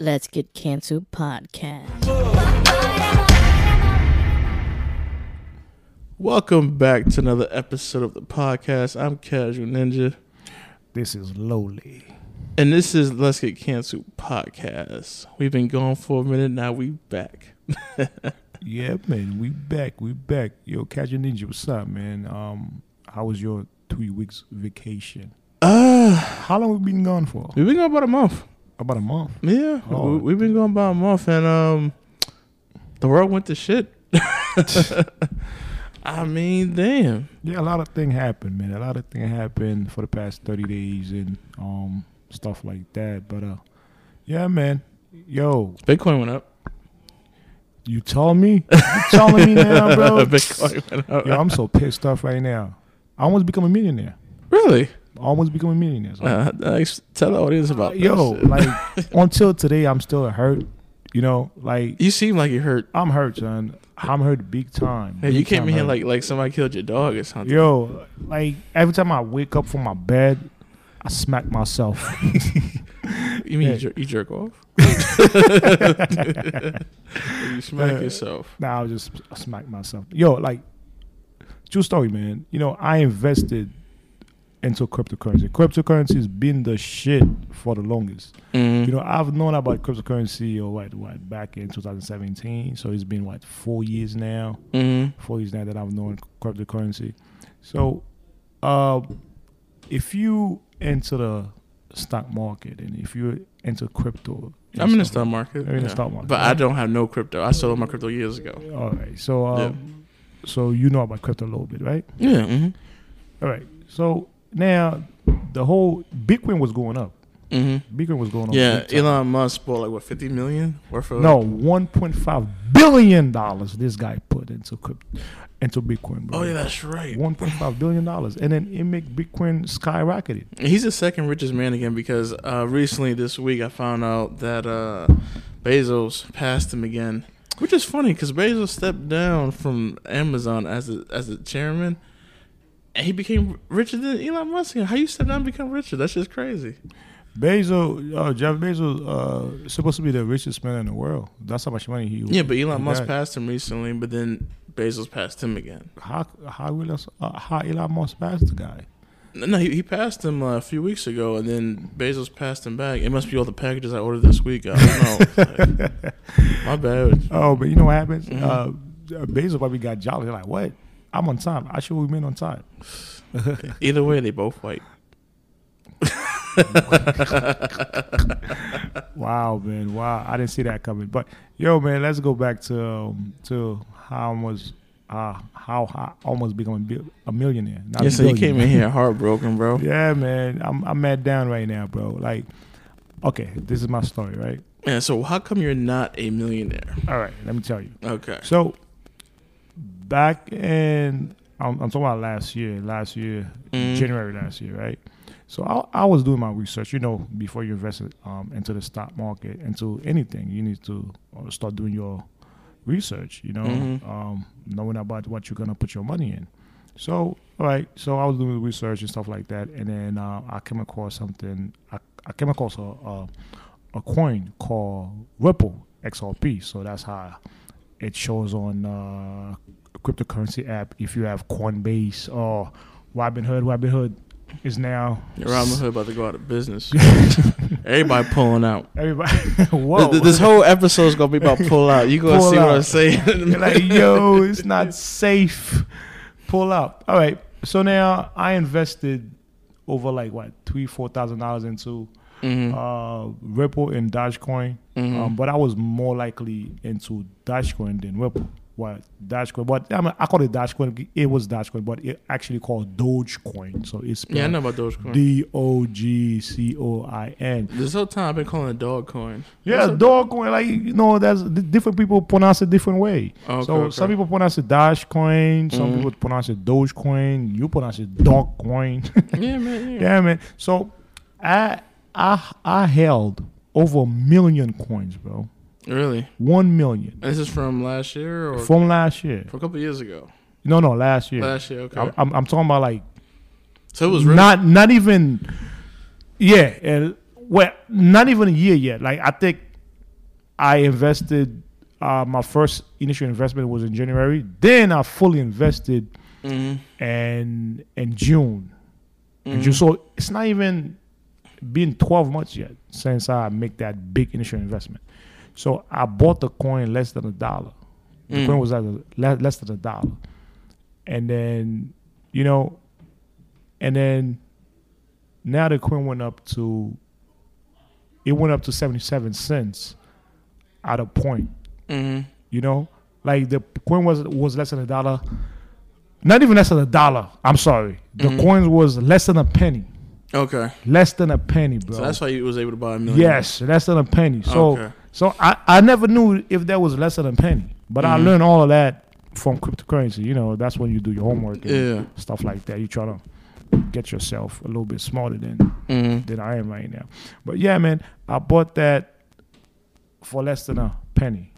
Let's Get Canceled podcast. Welcome back to another episode of the podcast. I'm Casual Ninja, This is lowly. and this is Let's Get Canceled podcast. We've been gone for a minute, now we back. Yeah, man, we back. We back. Yo, Casual Ninja, what's up, man? Um, how was your three weeks vacation? Uh, How long we been gone for? we've been gone about a month. About a month. Yeah, Oh. we, we've been going about a month, and um, the world went to shit. I mean, damn. Yeah, a lot of thing happened, man. A lot of thing happened for the past thirty days and um stuff like that. But uh, yeah, man. Yo, Bitcoin went up. you told me. You telling me now, bro? Bitcoin went up. Yo, I'm so pissed off right now. I almost become a millionaire. Really? Almost become a millionaire. So Uh, tell the audience about that Yo, like until today, I'm still hurt. You know, like you seem like you hurt. I'm hurt, son. I'm hurt big time. Hey, you came in here like like somebody killed your dog or something. yo, like every time I wake up from my bed, I smack myself. you mean yeah. you, jerk, you jerk off? you smack Uh, yourself. now I just smack myself. Yo, like true story, man. You know, I invested into cryptocurrency. Cryptocurrency has been the shit for the longest. Mm-hmm. You know, I've known about cryptocurrency or what what back in 2017. So it's been what four years now. mm-hmm. four years now that I've known cryptocurrency. So, uh, if you enter the stock market and if you're into crypto, I'm in the stock market. You're in the stock market, But I don't have no crypto. I sold my crypto years ago. all right. So, uh, Yeah. so you know about crypto a little bit, right? Yeah. Mm-hmm. All right. So now the whole Bitcoin was going up. Mm-hmm. Bitcoin was going up. Yeah. Elon Musk bought like what 50 million worth of. No, 1.5 billion dollars this guy put into crypto, into Bitcoin. Bro. Oh yeah, that's right. 1.5 billion dollars, and then it make Bitcoin skyrocketed. He's the second richest man again because uh, recently this week I found out that uh, Bezos passed him again, which is funny because Bezos stepped down from Amazon as a as a chairman, and he became richer than Elon Musk. How you step down and become richer? That's just crazy. Bezos, uh, Jeff Bezos, uh, supposed to be the richest man in the world. That's how much money he. Yeah, but Elon Musk passed him recently, but then Bezos passed him again. How how will us, uh, how Elon Musk passed the guy? No, he, he passed him uh, a few weeks ago, and then Bezos passed him back. It must be all the packages I ordered this week. I don't know. Like, my bad. Oh, but you know what happens? Mhm. Uh, Bezos probably got jolly. Like, what? I'm on time. I should remain on time. Either way, they both white. Wow, man. Wow, I didn't see that coming. But yo, man, let's go back to um, to how I was uh, how I almost become a, millionaire. Not Yeah, so you came in here heartbroken, bro. Yeah, man. I'm I'm mad down right now, bro. Like, okay, this is my story, right? Yeah, so how come you're not a millionaire? All right, let me tell you. Okay. So back in I'm, I'm talking about last year, last year, Mhm. January last year, right? So I, I was doing my research. You know, before you invest um, into the stock market, into anything, you need to uh, start doing your research. You know, Mhm. um, knowing about what you're gonna put your money in. So, all right. So I was doing the research and stuff like that, and then uh, I came across something. I, I came across a, a a coin called Ripple XRP. So that's how it shows on uh, cryptocurrency app. If you have Coinbase or Robinhood, Robinhood is now Robin Hood about to go out of business. Everybody pulling out. everybody. whoa, Th- th- This whole episode is gonna be about pull out. You gonna Pull see what. I'm saying? You're like, yo, it's not safe. Pull out. All right. So now I invested over like what three, four thousand dollars into Mhm. uh, Ripple and Dogecoin. Mhm. Um, but I was more likely into Dogecoin than Ripple. What Dogecoin. But I, mean, I call it Dogecoin. It was Dogecoin, but it actually called Dogecoin. So it's Yeah, I know about Dogecoin. D O G C O I N. this whole time I've been calling it dog coin. Yeah, Dogecoin. Like you know, there's different people pronounce it different way. Okay, so okay. some people pronounce it Dogecoin. Some Mhm. people pronounce it Dogecoin. You pronounce it Dogcoin. Yeah, man. Yeah. yeah, man. So I I I held over a million coins, bro. Really? One million this is from last year or from last year. From a couple of years ago? No, no, last year. Last year, okay. I'm, I'm, talking about like so it was really not not even yeah and well not even a year yet like i think i invested uh my first initial investment was in january then i fully invested Mhm. and in june in Mhm. June. so it's not even been 12 months yet since i make that big initial investment so i bought the coin less than a dollar the Mm. coin was at a, le- less than a dollar and then you know and then now the coin went up to it went up to 77 cents at a point Mhm. you know like the coin was was less than a dollar not even less than a dollar i'm sorry the Mhm. coins was less than a penny Okay. less than a penny bro So that's why you was able to buy a million. yes less than a penny so Okay. So i i never knew if that was less than a penny but i Mhm. learned all of that from cryptocurrency you know that's when you do your homework and Yeah. stuff like that you try to get yourself a little bit smarter than Mhm. than I am right now. But yeah, man, I bought that for less than a penny.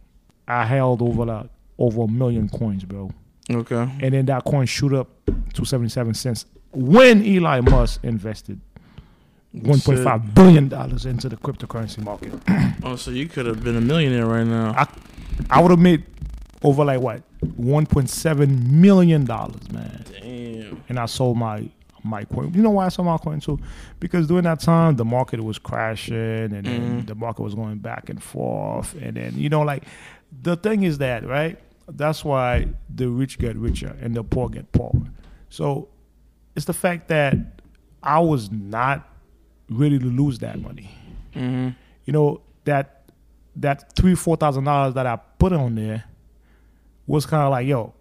I held over like over a million coins, bro. Okay. And then that coin shoot up to 77 cents when Elon Musk invested 1.5 billion dollars into the cryptocurrency market. Oh, so you could have been a millionaire right now. I, I would have made over like what 1.7 million dollars, man. Damn. and I sold my my coin. You know why I sold my coin too? Because during that time the market was crashing and then Mhm. the market was going back and forth and then you know like the thing is that right that's why the rich get richer and the poor get poorer. So it's the fact that I was not ready to lose that money. Mhm. You know that that three four thousand dollars that I put on there was kind of like yo,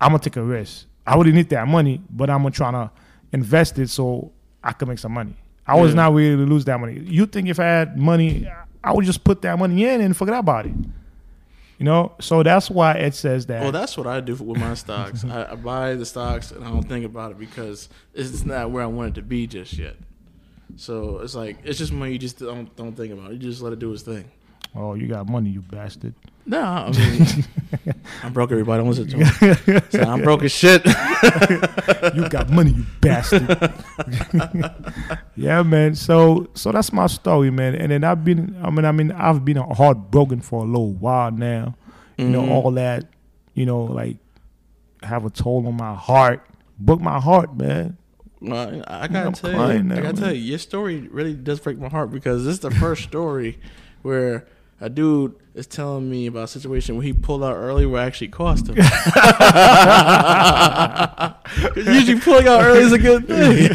I'm gonna take a risk. I really need that money, but I'm gonna try to invest it so I can make some money. I was Yeah. not ready to lose that money. You think if I had money, I would just put that money in and forget about it. You know, so that's why it says that. Well, that's what I do with my stocks. I, I buy the stocks and I don't think about it because it's not where I want it to be just yet. So it's like it's just money you just don't don't think about. It. You just let it do its thing. oh, you got money, you bastard. Nah, I mean, I'm broke. Everybody, don't listen to me. So I'm broke as shit. you got money, you bastard. yeah, man. So so that's my story, man. And then I've been I mean I mean I've been heartbroken for a little while now. You know, Mhm. all that, you know, like have a toll on my heart. Broke my heart, man. Well, I I gotta I'm tell you, now, I gotta man. tell you, your story really does break my heart because this is the first story where a dude is telling me about a situation where he pulled out early where it actually cost him. Usually pulling out early is a good thing.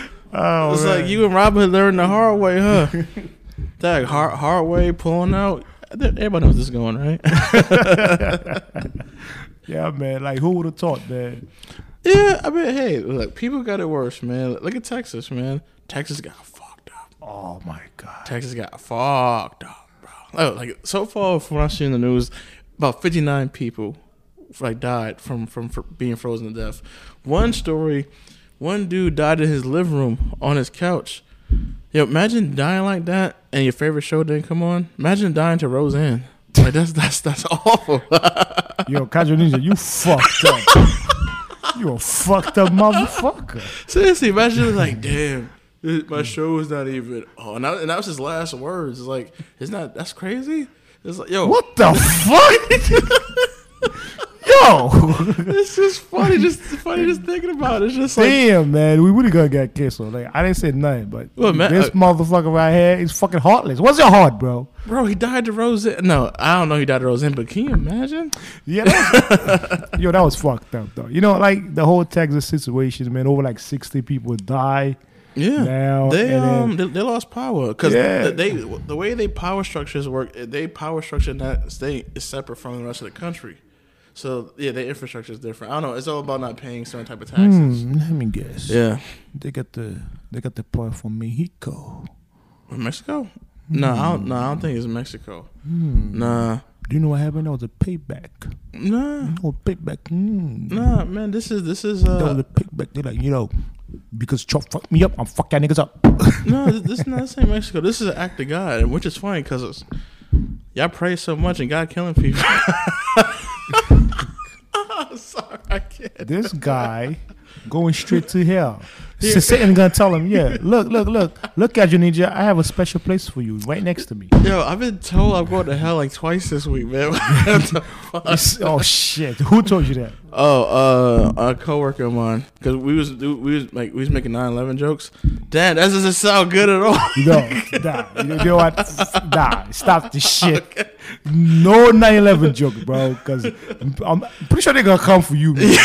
Oh, it's man. like you and Robin learned the hard way, huh? that hard hard way pulling out. Everybody knows this is going right. Yeah, man. Like who would have thought, man? Yeah, I mean, hey, look, people got it worse, man. Look at Texas, man. Texas got fucked up. Oh my god. Texas got fucked up, bro. Oh, like so far from what I've seen in the news, about fifty nine people like died from from fr- being frozen to death. One story, one dude died in his living room on his couch. Yo, imagine dying like that and your favorite show didn't come on. Imagine dying to Roseanne. Like that's that's that's awful. Yo, Kajo Ninja, you fucked up. you a fucked up motherfucker. Seriously, imagine like, damn, my show is not even. Oh, and that, and that was his last words. It's like, it's not. That's crazy. It's like, yo, What the fuck? Yo. It's just funny, just funny, just thinking about it. It's just like, Damn, man, we really gonna get canceled. Like I didn't say nothing, but Well, man, this uh, motherfucker right here is fucking heartless. What's your heart, bro? bro, he died to Roseanne. No, I don't know. He died to Roseanne, but can you imagine? Yeah, that was, yo, that was fucked up though. You know, like the whole Texas situation, man. Over like sixty people die. Yeah, Now, they then- um they, they lost power because Yeah. they the way they power structures work, they power structure in that state is separate from the rest of the country. So yeah, their infrastructure is different. I don't know. It's all about not paying certain type of taxes. Hmm, let me guess. Yeah, They got the they got the part from Mexico. Mexico. No, I don't. No, I don't think it's Mexico. Hmm. Nah, Do you know what happened? That was a payback. nah, Oh, payback. Mm. nah, man. This is this is That was uh a payback. They're like, you know, because Trump fucked me up, I'm fuck y'all niggas up. no. This, this is not this ain't Mexico. This is an act of God, which is funny because y'all pray so much and God killing people. Sorry, I can't. this guy going straight to hell. So Satan gonna tell him, yeah, look, look, look, look at you, ninja. I have a special place for you, right next to me. Yo, I've been told I'm going to hell like twice this week, man. The? Oh shit! Who told you that? Oh, uh, a coworker of mine, because we was we was like we was making 9/11 jokes. Damn, that doesn't sound good at all. No, nah, you know, what? Nah, stop this shit. No 9/11 joke, bro. Because I'm, I'm pretty sure they're gonna come for you, man.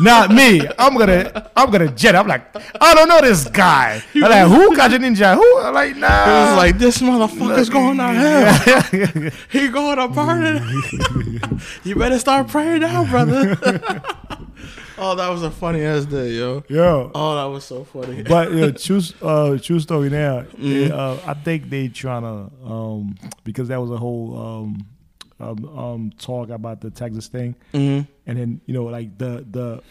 Not me. I'm gonna, I'm gonna jet. I'm like, I don't know this guy. I'm like, who got your ninja? Who? I'm like, nah. It was like this motherfucker's going to hell. He going to burn you better start praying now, brother. oh, that was a funny ass day, yo. yo. Oh, that was so funny. But yeah, true, uh, true story. Now, Mm-hmm. uh, I think they trying to, um, because that was a whole um, um, um, talk about the Texas thing. Mhm. and then you know like the the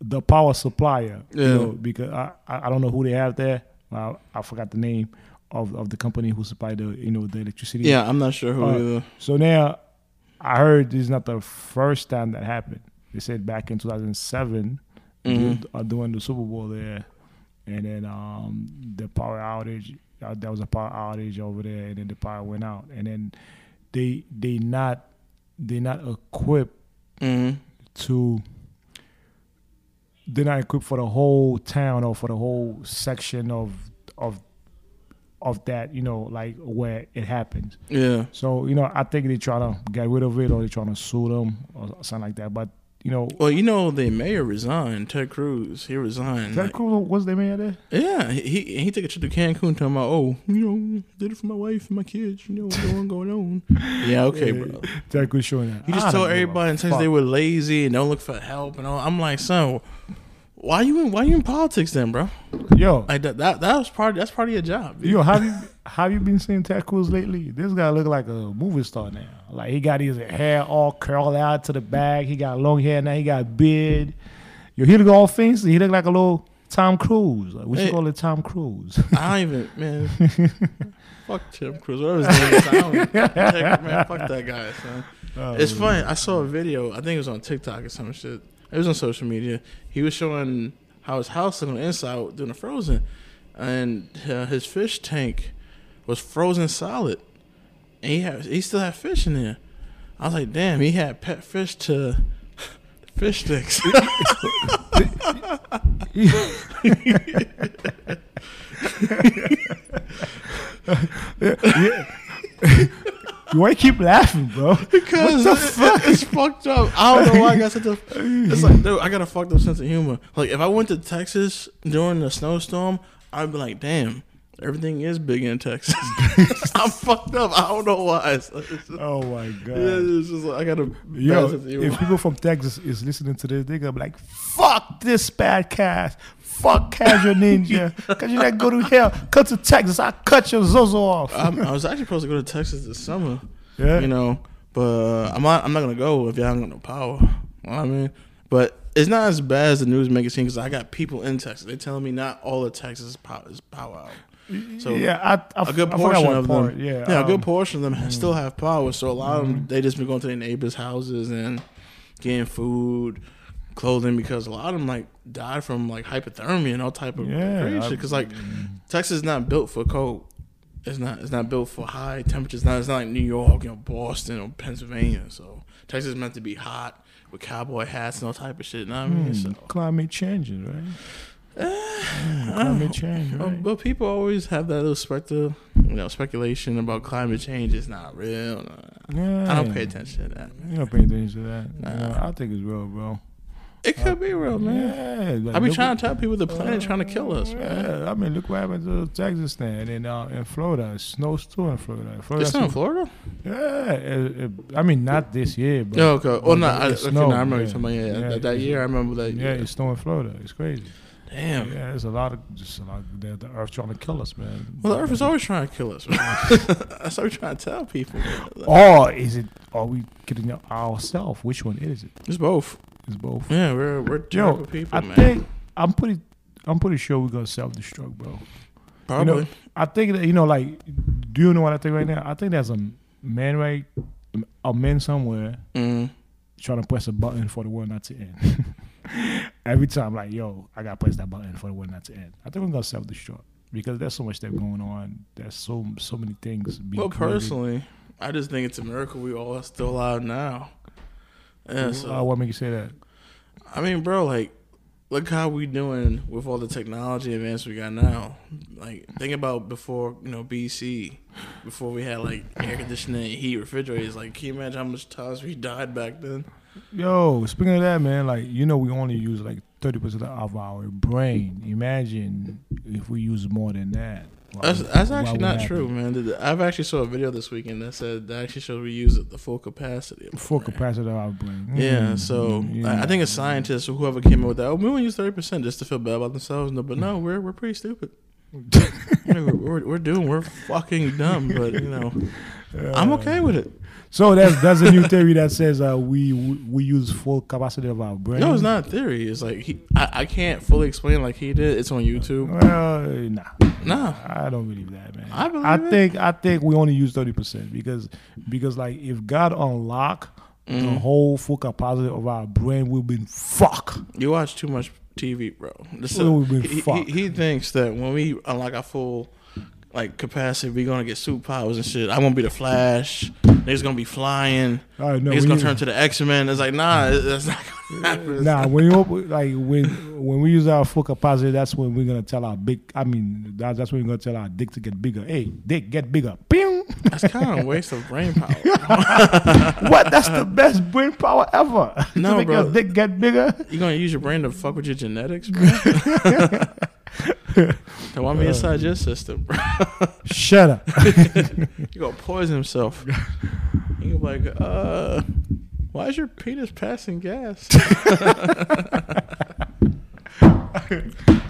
the power supplier you Yeah. know because I, I don't know who they have there I, I forgot the name of, of the company who supplied the you know the electricity Yeah, I'm not sure who Uh, either. so now I heard this is not the first time that happened they said back in 2007 Mhm. uh, during the Super Bowl there and then um the power outage uh, there was a power outage over there and then the power went out and then they they not they not equipped Mhm. to they're not equipped for the whole town or for the whole section of of of that, you know, like where it happens. Yeah. So, you know, I think they're trying to get rid of it or they're trying to sue them or something like that. But, you know, Well, you know, the mayor resigned. Ted Cruz, he resigned. Ted like- Cruz was the mayor there? Yeah, he he took a trip to Cancun, talking about, oh, you know, did it for my wife and my kids. You know what's going going on. Yeah, okay, bro. Ted Cruz showing that. He just I told don't give a everybody in Texas they were lazy and don't look for help and all. I'm like, son, why you in why you in politics then, bro? Yo, Like that that, that was part that's part of your job. dude. Yo, have you have you been seeing Ted Cruz lately? This guy look like a movie star now. Like he got his hair all curled out to the back. He got long hair now. He got beard. Yo, he look all fancy. He look like a little Tom Cruise. Like, we should Hey. call it Tom Cruise. I don't even man. fuck Tim Cruz, whatever his name is. I don't, heck, man, fuck that guy, son. Oh, It's funny. I saw a video. I think it was on TikTok or some shit. It was on social media. He was showing how his house looked on the inside doing the frozen, and uh, his fish tank was frozen solid, he had he still had fish in there. I was like, damn, he had pet fish to fish sticks. Why you keep laughing, bro? Because What the it- fuck? it's fucked up. I don't know why I got such a. It's like, dude, I got a fucked up sense of humor. Like, if I went to Texas during the snowstorm, I'd be like, damn, everything is big in Texas. I'm fucked up. I don't know why. It's, it's just, Oh my god. it's just like, I got a bad Yo, sense of humor. if people from Texas is listening to this, they're gonna be like, "Fuck this bad cast, fuck Casual Ninja, cause you not go to hell. Come to Texas, I cut your zozo off." I'm, I was actually supposed to go to Texas this summer. yeah, you know. But uh, I'm not. I'm not gonna go if y'all haven't got no power. You know what I mean, but it's not as bad as the news make it seem because I got people in Texas. They're telling me not all of Texas is power, is power out. So yeah, I, I, a good portion of part. them, Yeah, yeah, a um, good portion of them still have power. So a lot of Mm-hmm. them, they just been going to their neighbors' houses and getting food, clothing because a lot of them like died from like hypothermia and all type of Yeah, crazy I- shit. Because like Texas is not built for cold. It's not. It's not built for high temperatures. Not. It's not like New York, you know, Boston or Pennsylvania. So Texas is meant to be hot with cowboy hats and all type of shit. You know what I mean? Hmm, So, climate changing, right? Hmm, climate change, Uh, right? but people always have that little specter, you know, speculation about climate change. It's not real. Nah. yeah, I don't pay attention to that. Man. You don't pay attention to that. Nah. You know, I think it's real, bro. It could be real, man. Yeah, I be trying what- to tell people the planet trying to kill us, man. Yeah, I mean, look what happened to Texas and in uh, in Florida, it snows too in Florida. Florida It's still in Florida. Yeah, it, it, I mean, not this year, but Yeah, okay. Well, no, I, okay, no, I remember you yeah. talking about yeah, Yeah, that, that year. I remember that. Yeah, year. it's snowing in Florida. It's crazy. Damn. Yeah, there's a lot of just a lot. The, the Earth trying to kill us, man. Well, the Earth is always trying to kill us. That's what we're trying to tell people. man. Or is it? Are we killing ourselves? Which one is it? It's both. It's both. Yeah, we're we're terrible people, I man. think I'm pretty. I'm pretty sure we're gonna self destruct, bro. Probably. You know, I think that you know, like, do you know what I think right now? I think there's a man right, a man somewhere mm. trying to press a button for the world not to end. Every time, like, yo, I gotta press that button for the not to end. I think we're gonna self destruct because there's so much stuff going on. There's so so many things. Being Well, created. personally, I just think it's a miracle we all are still alive now. Yeah. So uh, what make you say that? I mean, bro, like, look how we doing with all the technology advance we got now. Like, think about before, you know, BC, before we had like air conditioning, heat, refrigerators. Like, can you imagine how much times we died back then? Yo, speaking of that, man, like you know, we only use like thirty percent of our brain. Imagine if we use more than that. That's that's actually not happen? true, man. I've actually saw a video this weekend that said that actually shows we use the full capacity. of Full brain. capacity of our brain. Yeah, Mm, so mm, I think a scientist or whoever came up with that, oh, we only use thirty percent just to feel bad about themselves. No, but no, we're we're pretty stupid. we're, we're, we're doing we're fucking dumb, but you know, I'm okay with it. So that's that's a new theory that says uh, we we use full capacity of our brain. No, it's not a theory. It's like he, I, I can't fully explain like he did. It's on YouTube. Well, nah, Nah, I don't believe that, man. I believe I it. think I think we only use thirty percent because because like if God unlock the Mm. whole full capacity of our brain, we've been fuck. you watch too much TV, bro. Well, we've been he, he, he thinks that when we unlock our full like capacity, we're gonna get superpowers and shit. I'm gonna be the Flash. Niggas gonna be flying. I know. Niggas gonna turn to the X Men. It's like nah, that's not gonna happen. Nah, when you like when when we use our full capacity, that's when we're gonna tell our big. I mean, that's that's when we're gonna tell our dick to get bigger. Hey, dick, get bigger. Bing. That's kind of a waste of brain power. what? That's the best brain power ever. No, to make bro. your dick get bigger. You gonna use your brain to fuck with your genetics, bro? They want me inside your system, bro. Shut up. You gonna poison himself. You gonna be like, uh, why is your penis passing gas?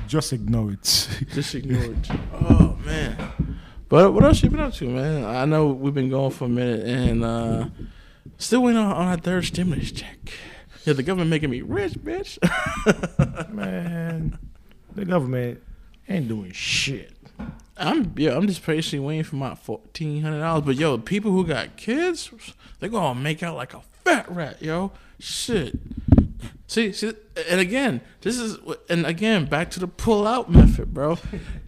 Just ignore it. Just ignore it. Oh man. But what else you been up to, man? I know we've been going for a minute and uh still waiting on, on our third stimulus check. Yeah, the government making me rich, bitch. Man, the government ain't doing shit. I'm yeah, I'm just patiently waiting for my fourteen hundred dollars. But yo, people who got kids, they gonna make out like a fat rat, yo. Shit. See, see, and again, this is, and again, back to the pull out method, bro.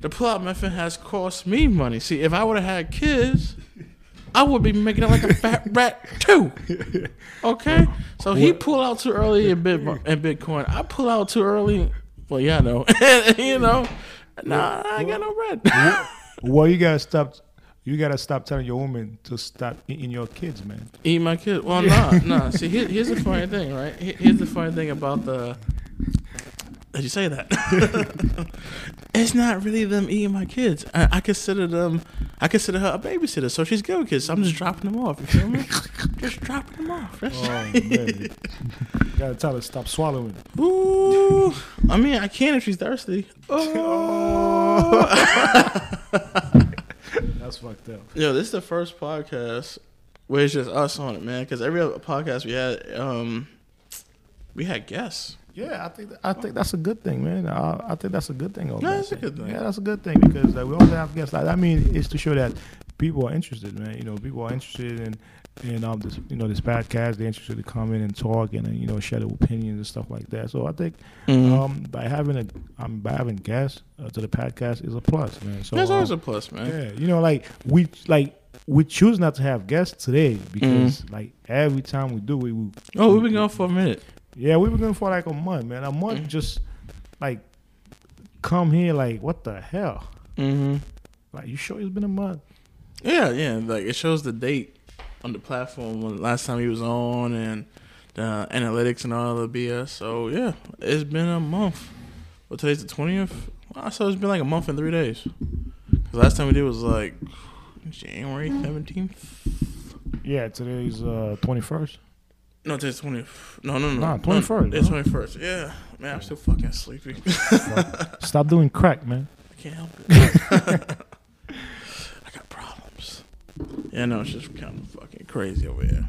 The pull out method has cost me money. See, if I would have had kids, I would be making it like a fat rat too. Okay, so he pull out too early in, Bit- in Bitcoin. I pull out too early. Well, yeah, I know. you know, nah, I ain't got no bread. Well, you gotta stop. You gotta stop telling your woman to stop eating your kids, man. Eat my kids? Well, nah, nah. See, here, here's the funny thing, right? Here- Here's the funny thing about the. Did you say that? it's not really them eating my kids. I, I consider them. I consider her a babysitter, so she's good with kids. So I'm just dropping them off. You feel me? just dropping them off. That's Oh man, you gotta tell her to stop swallowing. Ooh, I mean, I can if she's thirsty. Oh. That's fucked up. Yo, this is the first podcast where it's just us on it, man. Because every other podcast we had, um, we had guests. Yeah, I think I think that's a good thing, man. I, I think that's a good thing. No, Old it's a good thing. Yeah, that's a good thing because uh, we also have guests. Like, I mean, it's to show that people are interested, man. You know, people are interested in in um this you know this podcast. They're interested to come in and talk and you know share their opinions and stuff like that. So I think Mm-hmm. um by having a um by having guests uh, to the podcast is a plus, man. So That's always um, a plus, man. yeah, you know, like we like we choose not to have guests today because Mm-hmm. like every time we do it, we Oh, we've been going for a minute. yeah, we've been going for like a month, man. A month Mhm. just like come here, like what the hell? Mm-hmm. Like you sure it's been a month? Yeah, yeah. Like it shows the date on the platform when last time he was on and the analytics and all the BS. So yeah, it's been a month. Well, today's the twentieth. Well, so it's been like a month and three days. The last time we did was like January seventeenth. Yeah, today's uh twenty first. No, today's twentieth. No, no, no. Nah, no, 21st, It's twenty first. Yeah, man, I'm still fucking sleepy. Stop doing crack, man. I can't help it. Yeah, no, it's just kind of fucking crazy over here.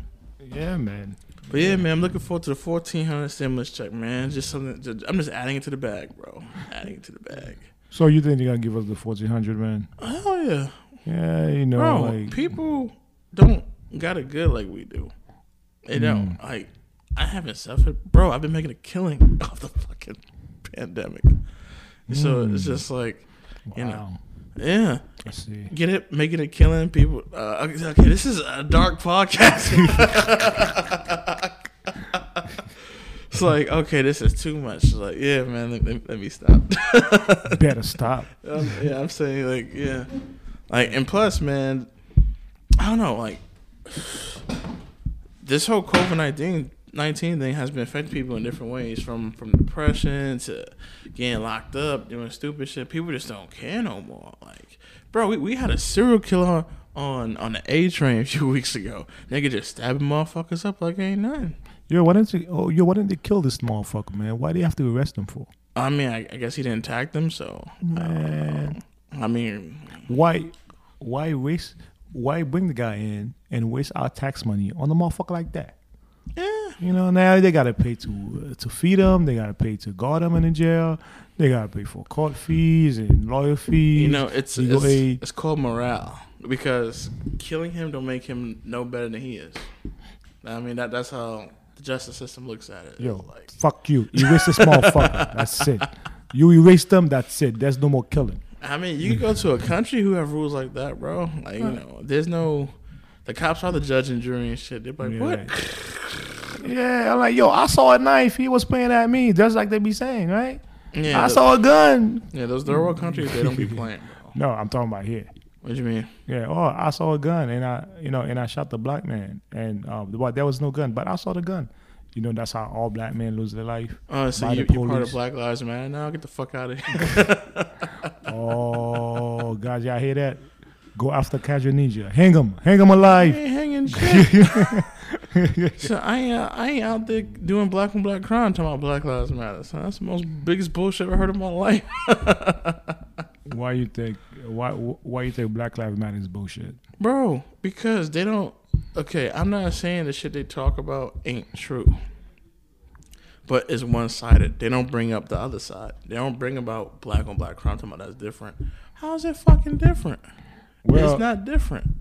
Yeah, man. But yeah, man, I'm looking forward to the fourteen hundred stimulus check, man. Just something. Just, I'm just adding it to the bag, bro. Adding it to the bag. So you think they're gonna give us the fourteen hundred, man? Hell yeah, Yeah, you know, bro. like people don't got it good like we do. They don't. Mm. Like I haven't suffered, bro. I've been making a killing off the fucking pandemic. So Mm. it's just like, you know, wow. Yeah. I see. Get it? Making a killing. People. Uh, okay, okay, this is a dark podcast. it's like, okay, this is too much. It's like, yeah, man, let, let- let me stop. Better stop. Um, yeah, I'm saying, like, yeah. Like, and plus, man, I don't know, like, this whole COVID 19 19 thing has been affecting people in different ways from from depression to getting locked up doing stupid shit people just don't care no more like bro we, we had a serial killer on on the a train a few weeks ago nigga just stabbing motherfuckers up like ain't nothing Yo, why didn't they, oh, yo, why didn't they kill this motherfucker, man? Why do you have to arrest him for? i mean i, I guess he didn't attack them so Man. i mean Why, why waste, why bring the guy in and waste our tax money on a motherfucker like that? You know, now they gotta pay to uh, to feed him. They gotta pay to guard him in the jail. They gotta pay for court fees and lawyer fees. you know it's it's, aid. it's called morale because killing him don't make him no better than he is i mean that that's how the justice system looks at it Yo, like fuck you. Erase this motherfucker. That's it. You erase them. That's it. There's no more killing. I mean, you can go to a country who have rules like that, bro. Like, you know, there's no. The cops are the judge and jury and shit. They're like, Yeah, what? Yeah, I'm like, yo, I saw a knife. He was playing at me, just like they be saying, right? Yeah, I saw a gun. yeah, those third world countries, they don't be playing, bro. No, I'm talking about here. What you mean? Yeah. Oh, I saw a gun, and I, you know, and I shot the black man, and uh, but there was no gun, but I saw the gun. You know, that's how all black men lose their life. Oh, so you, you're part of. Black Lives Matter now? Get the fuck out of here. Oh, guys, y'all hear that? Go after Casual Ninja. Hang him. Hang him I alive. ain't hanging shit. so I ain't, uh, I ain't out there doing black on black crime talking about Black Lives Matter. So that's the most biggest bullshit I've ever heard in my life. why you think? Why? Why you think Black Lives Matter is bullshit? Bro, because they don't. Okay, I'm not saying the shit they talk about ain't true, but it's one sided. They don't bring up the other side. They don't bring about black on black crime. Talking about that's different. How is it fucking different? Well- it's not different,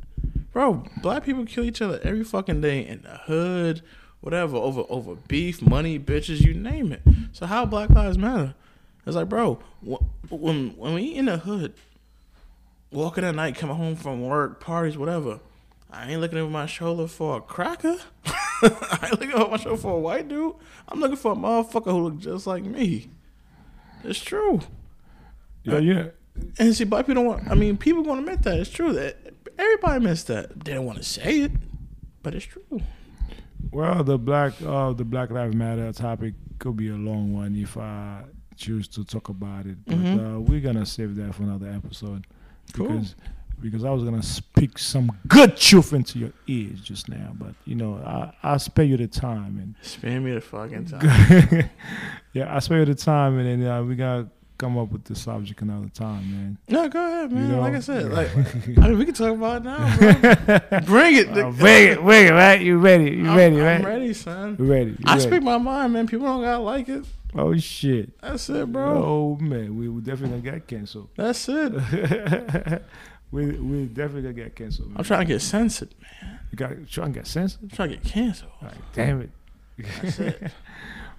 bro. Black people kill each other every fucking day in the hood, whatever, over over beef, money, bitches, you name it. So how Black Lives Matter? It's like, bro, wh- when when we in the hood, walking at night, coming home from work, parties, whatever. I ain't looking over my shoulder for a cracker. I ain't looking over my shoulder for a white dude. I'm looking for a motherfucker who look just like me. It's true. Yeah, yeah. And see, black people don't want. I mean, people gonna admit that. It's true that everybody admits that. They don't want to say it, but it's true. Well, the black, uh, the Black Lives Matter topic could be a long one if I choose to talk about it. But Mhm. uh, we're gonna save that for another episode Cool. because because I was gonna speak some good truth into your ears just now. But you know, I I spare you the time and Spare me the fucking time. yeah, I spare you the time, and then uh, we gotta come up with the subject another time, man. No, go ahead, man. You know? like I said, like I mean, we can talk about it now. Bro. Bring it. Uh, bring it, bring it, right? You ready? You I'm, ready, I'm right? ready, son. You ready? You I ready? speak my mind, man. People don't gotta like it. Oh shit, That's it, bro. Oh man, we definitely get canceled. That's it. we we definitely gonna get canceled. Man. I'm trying to get censored. Man. You got trying to get censored. I'm trying to get canceled. Like, damn it. That's it.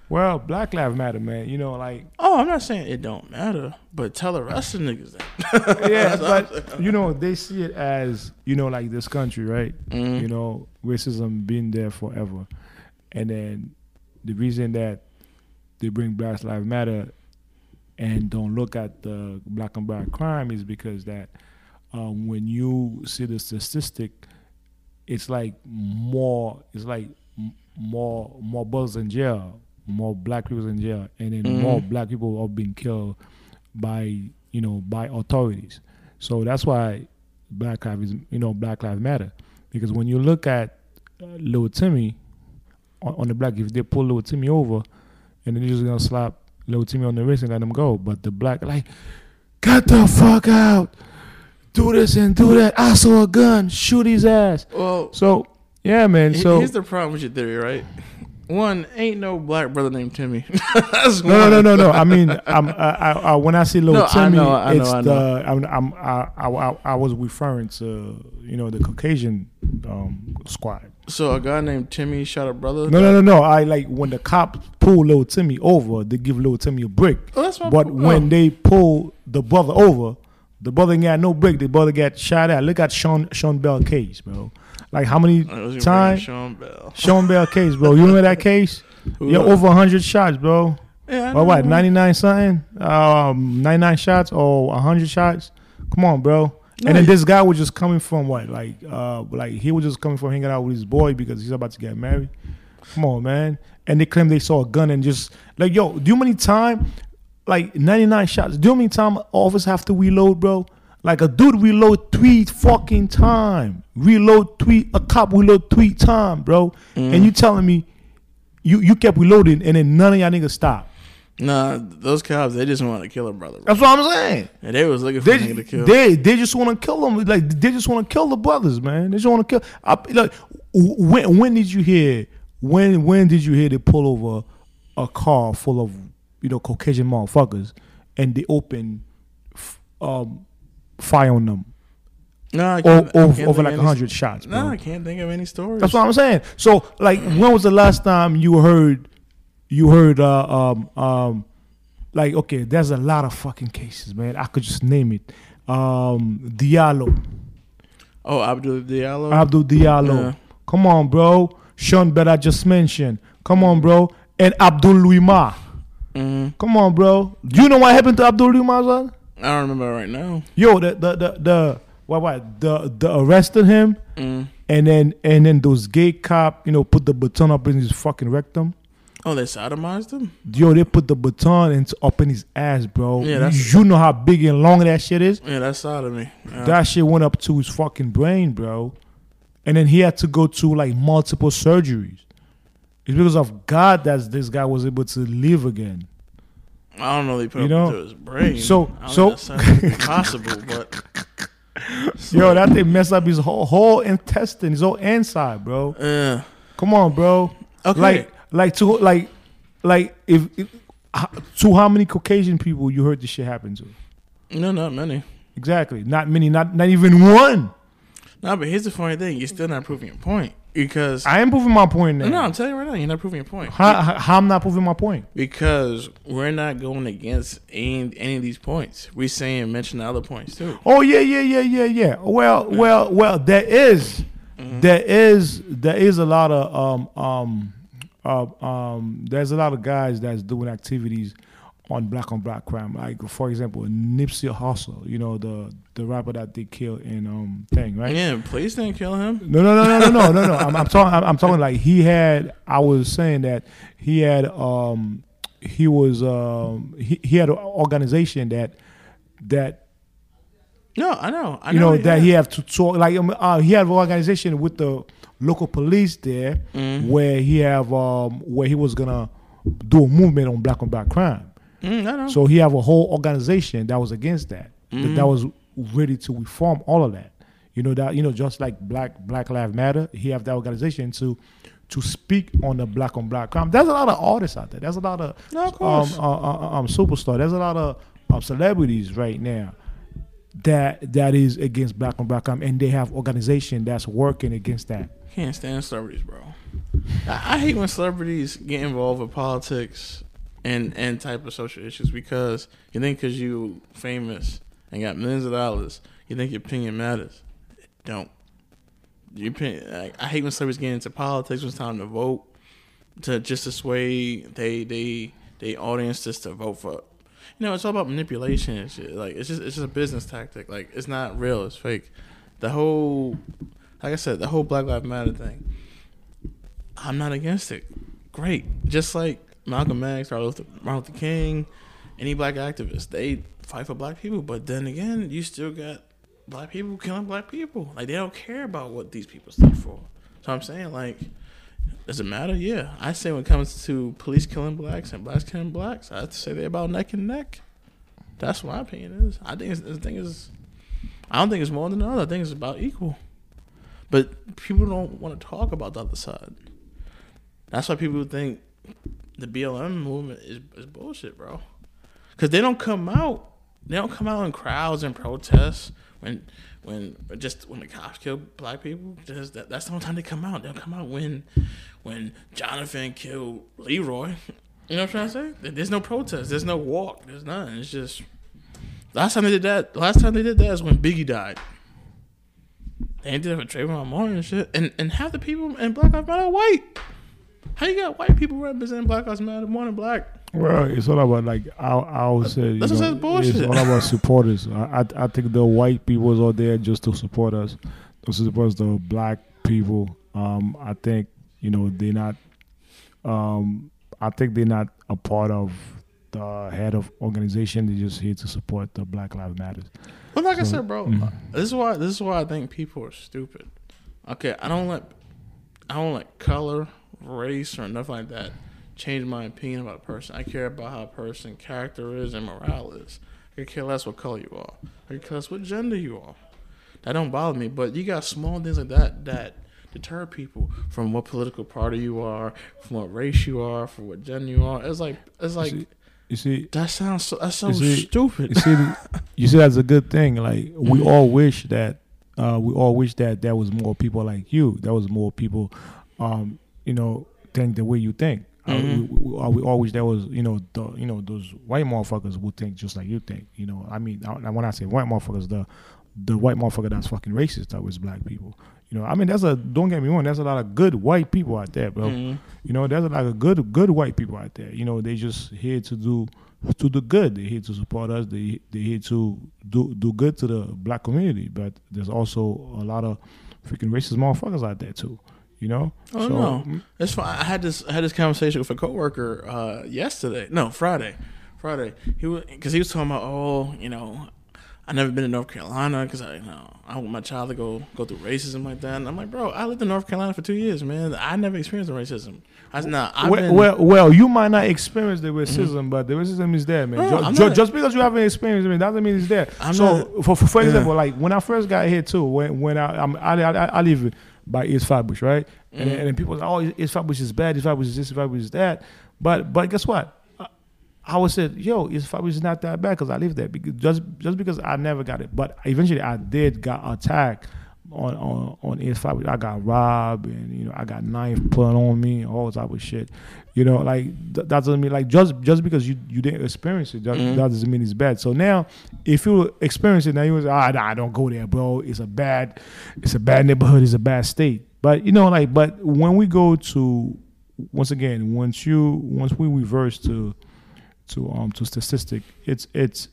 Well, Black Lives Matter, man. You know, like Oh, I'm not saying it don't matter, but tell the rest of niggas that. yeah, That's what I'm but you know, they see it as you know, like this country, right? Mhm. You know, racism been there forever, and then the reason that they bring Black Lives Matter and don't look at the black and black crime is because that um, when you see the statistic, it's like more, it's like more more brothers in jail, more black people in jail, and then Mhm. more black people are being killed by you know by authorities. So that's why Black Lives you know Black Lives Matter because when you look at uh, Lil Timmy on, on the black, if they pull Little Timmy over, and then they're just gonna slap Little Timmy on the wrist and let him go, but the black like, get the fuck out, do this and do that. I saw a gun, shoot his ass. Well, So yeah, man. So here's the problem with your theory, right? One, ain't no black brother named Timmy. That's no, no, one. no, no, no. I mean, I'm, I, I, I, when I see little No, I Timmy, know, I know, it's I the. I'm, I'm I, I, I, I was referring to you know the Caucasian um, squad. So a guy named Timmy shot a brother. No, no, no, no. I like when the cops pull little Timmy over, they give little Timmy a break. Oh, that's my But oh. when they pull the brother over, the brother ain't got no break. The brother got shot at. Look at Sean Sean Bell case, bro. Like how many I was gonna bring times Sean Bell. Sean Bell case, bro? You remember that case? Else? over hundred shots, bro. Yeah, Or what? Ninety nine something? Um, ninety nine shots or hundred shots? Come on, bro. No, and then this guy was just coming from what? Like, uh, like he was just coming from hanging out with his boy because he's about to get married. Come on, man. And they claim they saw a gun and just like, yo, do you many time? Like ninety nine shots. Do you many time officers have to reload, bro? Like a dude reload three fucking time. Reload three. A cop reload three time, bro. Mm. And you telling me you you kept reloading and then none of y'all niggas stopped. Nah, those cops they just want to kill a brother. Bro. That's what I'm saying. And they was looking for They, to kill. they they just want to kill them. Like they just want to kill the brothers, man. They just want to kill. I, like when when did you hear? When when did you hear they pull over a car full of you know Caucasian motherfuckers and they open um, fire on them nah, I o- can't, I over, over like hundred shots, bro. Nah, I can't think of any stories. That's what I'm saying. So, like, when was the last time you heard, you heard, uh, um, um, like, okay, there's a lot of fucking cases, man. I could just name it. Um, Diallo, Oh, Abdul Diallo. Abdul Diallo. Yeah. Come on, bro. Sean Bell I just mentioned. Come on, bro. And Abdul Louima. hmm Come on, bro. Do you know what happened to Abdul Louima? I don't remember right now. Yo, the the the the what what the the arrested him Mm. and then and then those gay cop, you know, put the baton up in his fucking rectum. Oh, they sodomized him. Yo, they put the baton in, up in his ass, bro. Yeah, that's- you know how big and long that shit is. Yeah, that's sodomy. Yeah. That shit went up to his fucking brain, bro. And then he had to go to like multiple surgeries. It's because of God that this guy was able to live again. I don't know. They put You it know, into his brain. so- so- know if that's scientifically possible, but Yo, that thing messed up his whole whole intestine, his whole inside, bro. uh, Come on, bro. okay. Like, like to like, like if, if to how many Caucasian people you heard this shit happen to? no, not many. Exactly, not many, not not even one. No, but here's the funny thing: you're still not proving your point because I am proving my point now. no, I'm telling you right now, you're not proving your point. How, how, I'm not proving my point? Because we're not going against any, any of these points. We're saying mention the other points too. Oh yeah, yeah, yeah, yeah, yeah. Well, well, well. There is, there is, there is a lot of um um uh, um. There's a lot of guys that's doing activities on black on black crime. Like for example, Nipsey Hussle. You know the the rapper that they killed in um thing right. Yeah, police didn't kill him. No, no, no, no, no, no, no, no. I'm, I'm talking. I'm, I'm talking like he had. I was saying that he had. Um, he was. Um, he, he had an organization that that No, I know. I you know know that he have to talk like um, uh, he had an organization with the local police there Mm-hmm. where he have um where he was gonna do a movement on black on black crime. Mm. So he have a whole organization that was against that. That, Mm-hmm. that was ready to reform all of that. You know that you know just like Black Black Lives Matter, he have that organization to to speak on the black on black crime. There's a lot of artists out there. There's a lot of No, of um, uh, uh, um superstar. There's a lot of um, celebrities right now that that is against black on black crime, and they have organization that's working against that. Can't stand celebrities, bro. I, I hate when celebrities get involved with politics and and type of social issues because you think because you famous and got millions of dollars, you think your opinion matters. It don't. Your opinion, like, I hate when celebrities get into politics when it's time to vote to just to sway they they they audience just to vote for. You know, it's all about manipulation and shit. Like it's just it's just a business tactic. Like it's not real. It's fake. The whole like I said, the whole Black Lives Matter thing. I'm not against it. Great. Just like Malcolm X, Martin Luther, Martin Luther King, any black activist, they fight for black people. But then again, you still got black people killing black people. Like they don't care about what these people stand for. So I'm saying like. Does it matter? Yeah, I say when it comes to police killing blacks and blacks killing blacks, I say they're about neck and neck. That's what my opinion is. I think the thing is, I don't think it's more than the other. I think it's about equal. But people don't want to talk about the other side. That's why people think the BLM movement is, is bullshit, bro. Because they don't come out. They don't come out in crowds and protests when when just when the cops kill black people. Just that, that's the only time they come out. They'll come out when when Jonathan killed Leroy. You know what I'm trying to say? There's no protest. There's no walk. There's nothing. It's just last time they did that. Last time they did that is when Biggie died. They did it for Trayvon Martin and shit. And and half the people in Black Lives Matter are white. How you got white people representing Black Lives Matter more than black? Well, it's all about like I, I always say. You That's what know, bullshit. It's all about supporters. I, I I think the white people are there just to support us. Those support the black people. Um, I think you know they're not. Um, I think they're not a part of the head of organization. They're just here to support the Black Lives Matters. But like I said, bro, mm. this is why this is why I think people are stupid. Okay, I don't let I don't like color, race, or nothing like that change my opinion about a person. I care about how a person character is and morale is. I could care less what color you are. I could care less what gender you are. That don't bother me. But you got small things like that that deter people from what political party you are, from what race you are, from what gender you are. It's like it's like see- You see, that sounds so that's so see- stupid. you see, you see, that's a good thing. Like we all wish that, uh, we all wish that there was more people like you. There was more people, um, you know, think the way you think. Mhm. we, we, wish there was, you know, the, you know, those white motherfuckers would think just like you think. You know, I mean, I, when I say white motherfuckers, the, the white motherfucker that's fucking racist towards black people. You know, I mean, there's a don't get me wrong, there's a lot of good white people out there, bro. Mhm. You know, there's a lot of good good white people out there. You know, they just here to do to do good. They're here to support us. They they here to do do good to the black community. But there's also a lot of freaking racist motherfuckers out there too. You know. Oh, no. It's fine. I had this I had this conversation with a coworker uh, yesterday. No, Friday. Friday. He was because he was talking about oh, you know, I never been to North Carolina because I you know I want my child to go go through racism like that. And I'm like, bro, I lived in North Carolina for two years, man. I never experienced the racism. I nah, I've Well, been, Mm-hmm. well, well, you might not experience the racism, but the racism is there, man. No, Ju- not- just because you haven't experienced it doesn't mean it's there. I'm so, not- for, for for Yeah. example, like when I first got here too, when when I I'm, I, I I live by East Flatbush, right? And, Mm-hmm. and then people say, oh, East Flatbush is bad, East Flatbush is this, East Flatbush is that. But but guess what? I- I would say, yo, East Flatbush is not that bad because I live there. Because just just because I never got it, but eventually I did got attacked on on on Flatbush. I got robbed and you know I got knife put on me, all type of shit. You know, like th- that doesn't mean like just just because you you didn't experience it, that, Mhm. that doesn't mean it's bad. So now, if you experience it, now you was ah nah, don't go there, bro. It's a bad, it's a bad neighborhood. It's a bad state. But you know, like but when we go to once again, once you once we reverse to to um to statistic, it's it's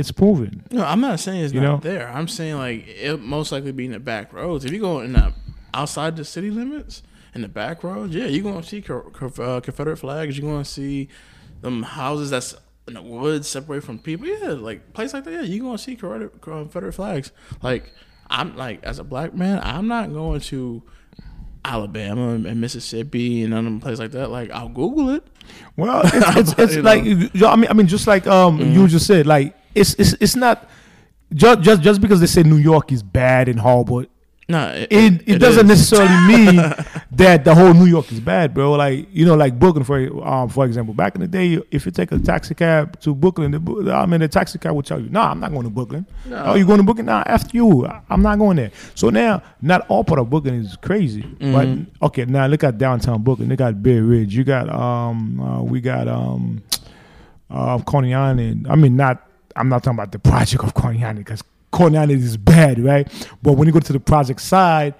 it's proven. No, I'm not saying it's You not know? there. I'm saying like it most likely be in the back roads. If you go in the outside the city limits in the back roads, yeah, you're gonna see co- co- uh, Confederate flags. You're gonna see them houses that's in the woods, separated from people. Yeah, like place like that. Yeah, you're gonna see Confederate, flags. Like I'm like as a black man, I'm not going to Alabama and Mississippi and other places like that. Like I'll Google it. Well, it's it's, it's like know? Mm-hmm. I mean I mean just like um you just said like it's it's it's not just just just because they say New York is bad and horrible. No, it, It, it, doesn't is. necessarily mean that the whole New York is bad, bro. Like you know, like Brooklyn, for um, for example, back in the day, if you take a taxi cab to Brooklyn, the, I mean, the taxi cab will tell you, "Nah, I'm not going to Brooklyn." No. Oh, you going to Brooklyn? Nah, after you, I'm not going there. So now, not all part of Brooklyn is crazy, Mm-hmm. but okay, now look at downtown Brooklyn. They got Bay Ridge. You got um, uh, we got um, uh, Coney Island. I mean, not. I'm not talking about the project of Coney Island because Coney Island is bad, right? But when you go to the project side,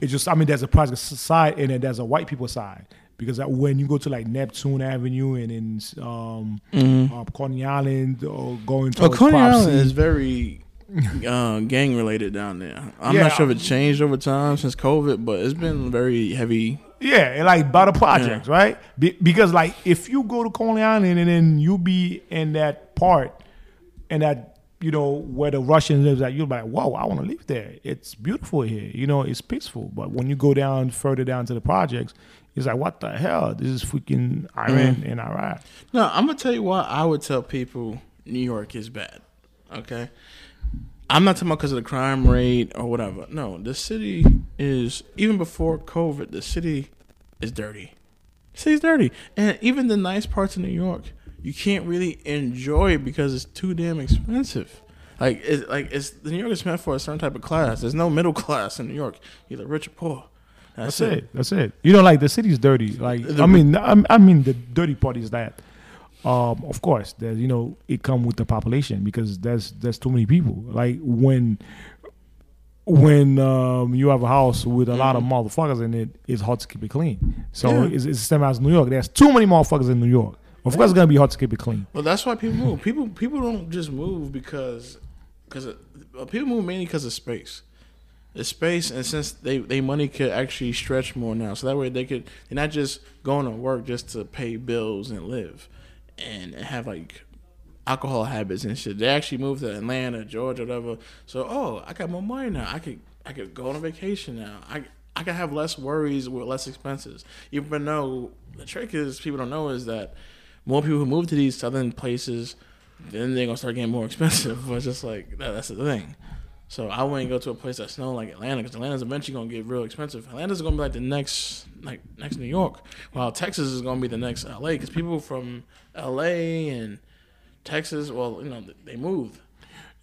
it's just. I mean, there's a project side and then there's a white people side. Because when you go to like Neptune Avenue and in um, uh, Coney Island or going to Mm-hmm. Coney Island is very uh, gang related down there. I'm Yeah, not sure if it changed over time since COVID, but it's been very heavy Yeah, like by the projects, right? Be, because like if you go to Coney Island and then you be in that part, and that you know where the Russians lives at, you're like, whoa, I want to live there. It's beautiful here. You know, it's peaceful. But when you go down further down to the projects, it's like, what the hell? This is freaking Iran mm. and Iraq. No, I'm gonna tell you why I would tell people New York is bad. Okay, I'm not talking about because of the crime rate or whatever. No, the city is even before COVID. The city is dirty. The city's dirty, and even the nice parts of New York, you can't really enjoy it because it's too damn expensive. Like it's like it's the New York is meant for a certain type of class. There's no middle class in New York, either rich or poor. That's, it. That's it. You know, like the city's dirty. Like I mean, I, I mean, the dirty part is that, um, of course, there's you know, it come with the population because there's there's too many people. Like when when um, you have a house with a lot of motherfuckers in it, it's hard to keep it clean. So Yeah. it's, it's the same as New York. There's too many motherfuckers in New York. Of course, it's gonna be hard to keep it clean. Well, that's why people move. People people don't just move because because uh, people move mainly because of space. The space, and since they they money could actually stretch more now, so that way they could they're not just going to work just to pay bills and live, and have like alcohol habits and shit. They actually moved to Atlanta, Georgia, whatever. So oh, I got more money now. I could I could go on a vacation now. I I can have less worries with less expenses. Even though the trick is people don't know is that more people who move to these southern places, then they're gonna start getting more expensive. But it's just like that, that's the thing. So I wouldn't go to a place that's snowing like Atlanta because Atlanta's eventually gonna get real expensive. Atlanta's gonna be like the next like next New York, while Texas is gonna be the next LA because people from LA and Texas, well, you know, they moved.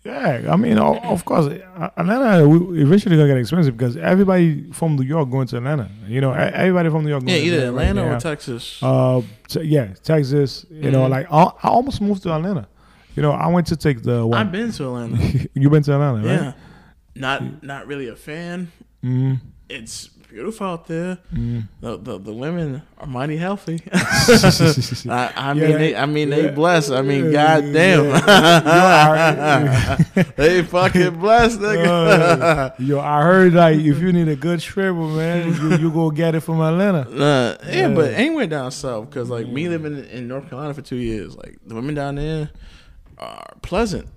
Yeah, I mean, of course, uh, Atlanta eventually gonna get expensive because everybody from New York going to Atlanta. You know, everybody from New York. Going Yeah, to either Atlanta now. or Texas. Uh, te- yeah, Texas. You know, Mhm. like I, I almost moved to Atlanta. You know, I went to take the one. I've been to Atlanta. you been to Atlanta, right? Yeah, not not really a fan. Mm, It's beautiful out there. mm. The the, the women are mighty healthy. I, I mean, they, I mean, they yeah. blessed. I mean, Yeah, goddamn, yeah. they fucking blessed, nigga. Uh, yo, I heard like if you need a good stripper, man, you, you go get it from Atlanta. Uh, yeah, but Yeah. anywhere down south, because like me living in, in North Carolina for two years, like the women down there are pleasant.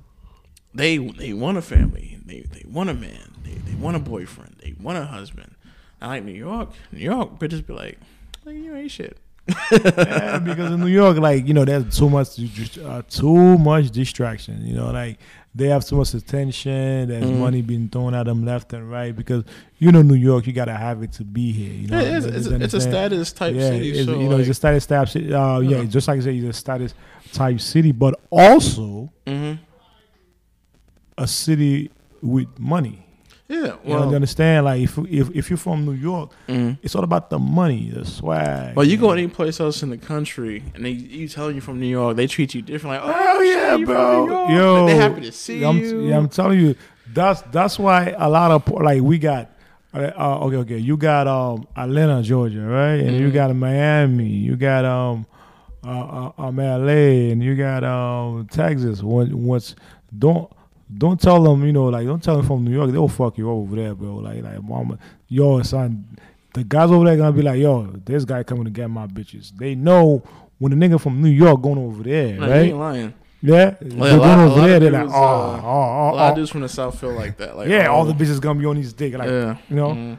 They they want a family. They they want a man. They they want a boyfriend. They want a husband. I like New York. New York bitches be like, like you ain't shit. yeah, because in New York, like you know, there's too much, uh, too much distraction. You know, like they have too much attention. There's Mhm. money being thrown at them left and right because you know New York, you gotta have it to be here. You know, Yeah, it's, it's, a, it's a status type yeah, city. it's, so you know, like, it's a status type city. Uh, yeah, Yeah. just like I said, it's a status type city, but also mhm. a city with money. Yeah. You, know, Well, you understand? Like if if if you're from New York, mhm. it's all about the money, the swag. Well, you go know. any place else in the country, and they you telling you from New York, they treat you different. Like, oh yeah, you bro. Yo, they happy to see I'm, you. Yeah, I'm telling you, that's that's why a lot of like we got. Uh, uh, okay, okay. You got um Atlanta, Georgia, right? And you Mhm. got Miami. You got um uh, uh, um LA, and you got um Texas. When once don't don't tell them, you know, like don't tell them from New York. They'll fuck you over there, bro. Like like mama, yo son, the guys over there gonna be like, yo, this guy coming to get my bitches. They know when the nigga from New York going over there, you right? ain't lying. Yeah, Well, they're a lot- going over there. They're like, oh, uh, oh, oh, a lot of dudes from the south feel like that. Like, yeah, oh, all the bitches gonna be on his dick. Like, yeah, you know. mhm.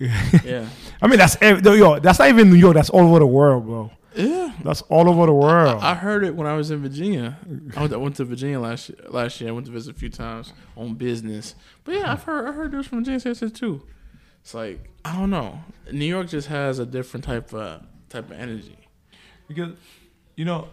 yeah, I mean, that's yo, that's not even New York. That's all over the world, bro. Yeah. That's all over the world. I heard it when I was in Virginia. I went, I went to Virginia last year, last year. I went to visit a few times on business. But yeah, I've heard I heard dudes from Virginia say this too. It's like I don't know. New York just has a different type of type of energy. because, you know,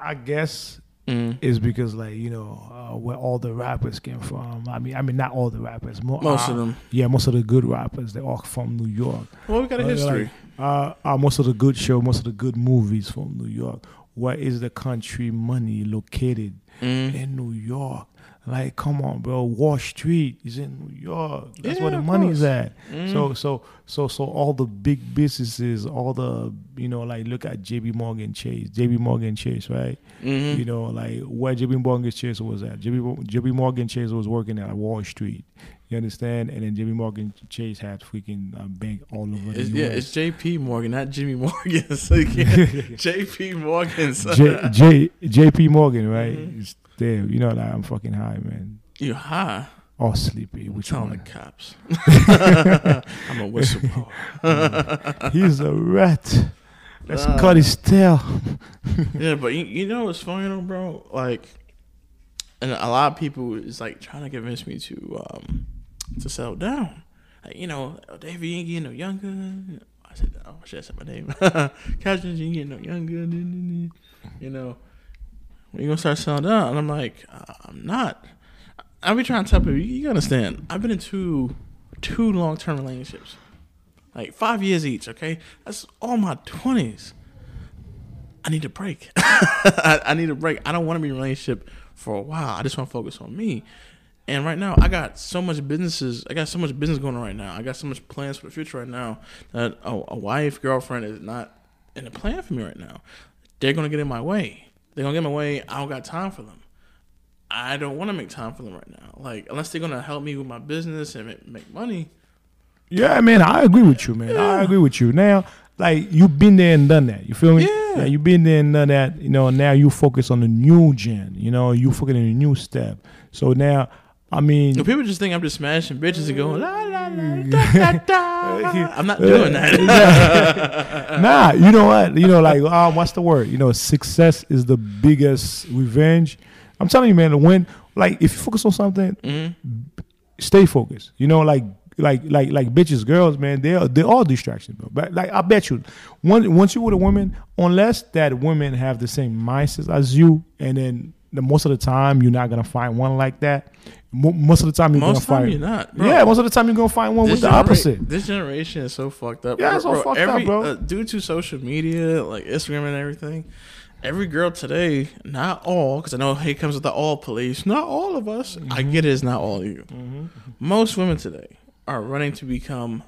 I guess Mm. it's because like you know uh, where all the rappers came from. I mean, I mean not all the rappers. Mo- Most uh, of them. Yeah, most of the good rappers they all from New York. Well, we got a Uh, history. like, uh, uh, most of the good show, most of the good movies from New York. Where is the country money located? Mm. in New York. Like, come on, bro. Wall Street is in New York. That's Yeah, where the money's course. at. Mm. So, so, so, so all the big businesses, all the, you know, like look at J.B. Morgan Chase, J.B. Morgan Chase, right? Mhm. You know, like where J.B. Morgan Chase was at. J.B. J.B. Morgan Chase was working at Wall Street. You understand? And then Jimmy Morgan Chase had freaking uh, bank all over the It's, US. yeah, it's J.P. Morgan, not Jimmy Morgan. So J.P. Morgan. son. J, J, JP Morgan, right? Mhm. It's there. You know that I'm fucking high, man. You high? Or sleepy. Which Telling the cops. I'm a whistleblower. He's a rat. Let's Nah. cut his tail. yeah, but you, you know what's funny though, bro? Like, and a lot of people is like trying to convince me to um to settle down. Like, you know, oh, David, you ain't getting no younger. I said, oh I said my name. Captain, you ain't getting no younger. You know, when you gonna start settling down? And I'm like, uh, I'm not. I be trying to tell people, you, you understand? I've been in two two long term relationships, like five years each. Okay, that's all my twenties. I need a break. I, I need a break. I don't want to be in a relationship for a while. I just want to focus on me. And right now, I got so much businesses. I got so much business going on right now. I got so much plans for the future right now that a, a wife, girlfriend is not in a plan for me right now. They're gonna get in my way. They're gonna get in my way. I don't got time for them. I don't want to make time for them right now. Like unless they're gonna help me with my business and make, money. Yeah, man, I agree with you, man. I agree with you. Now, like you've been there and done that. You feel me? Yeah. you've been there and done that. You know, now you focus on the new gen. You know, you focus on the new step. So now, I mean, If people just think I'm just smashing bitches and going la la la da, da, da. I'm not doing that. nah, you know what? You know, like, um, what's the word? You know, success is the biggest revenge. I'm telling you, man, to win, like, if you focus on something, Mhm. stay focused. You know, like, like, like, like bitches, girls, man, they're they're all distractions, bro. But like, I bet you, once once you with a woman, unless that women have the same mindset as you, and then the most of the time you're not gonna find one like that. Mo- Most of the time you're Most gonna time find, you're not. Bro. yeah, most of the time you're gonna find one with the genera- opposite. This generation is so fucked up. Yeah, it's all fucked up, bro. Uh, due to social media, like Instagram and everything, every girl today, not all, because I know here comes with the all police. Not all of us. I Mm-hmm. get it. It's not all of you. Most women today are running to become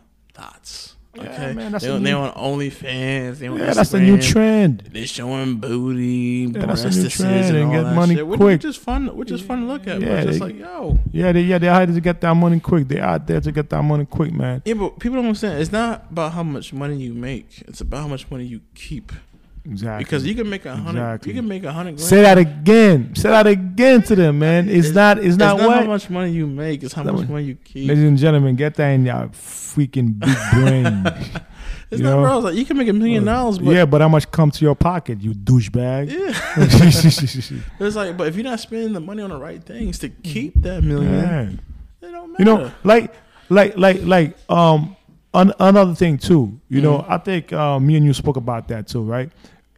thoughts. Yeah, Okay, man, that's they, a on, they new- on OnlyFans. They on Yeah, that's the new trend. They showing booty, Yeah, that's a new trend and get money shit, quick. Which is fun. Which is fun to look at. Yeah, just like yo. Yeah, they yeah they're out to get that money quick. They're out there to get that money quick, man. Yeah, but people don't understand. It's not about how much money you make. It's about how much money you keep. Exactly. Because you can make a hundred. Exactly. You can make a hundred. say that again. Say that again to them, man. It's, not. It's, not, how what. much money you make. It's how That much one- money you keep. Ladies and gentlemen, get that in your freaking big brain. It's you not, know? Like you can make a million dollars, but yeah, but how much come to your pocket, you douchebag? yeah, it's like, but if you're not spending the money on the right things to keep that million, Yeah. it don't matter. You know, like, like, like, like, um, an, another thing too. You know, Mm-hmm. I think uh, me and you spoke about that too, right?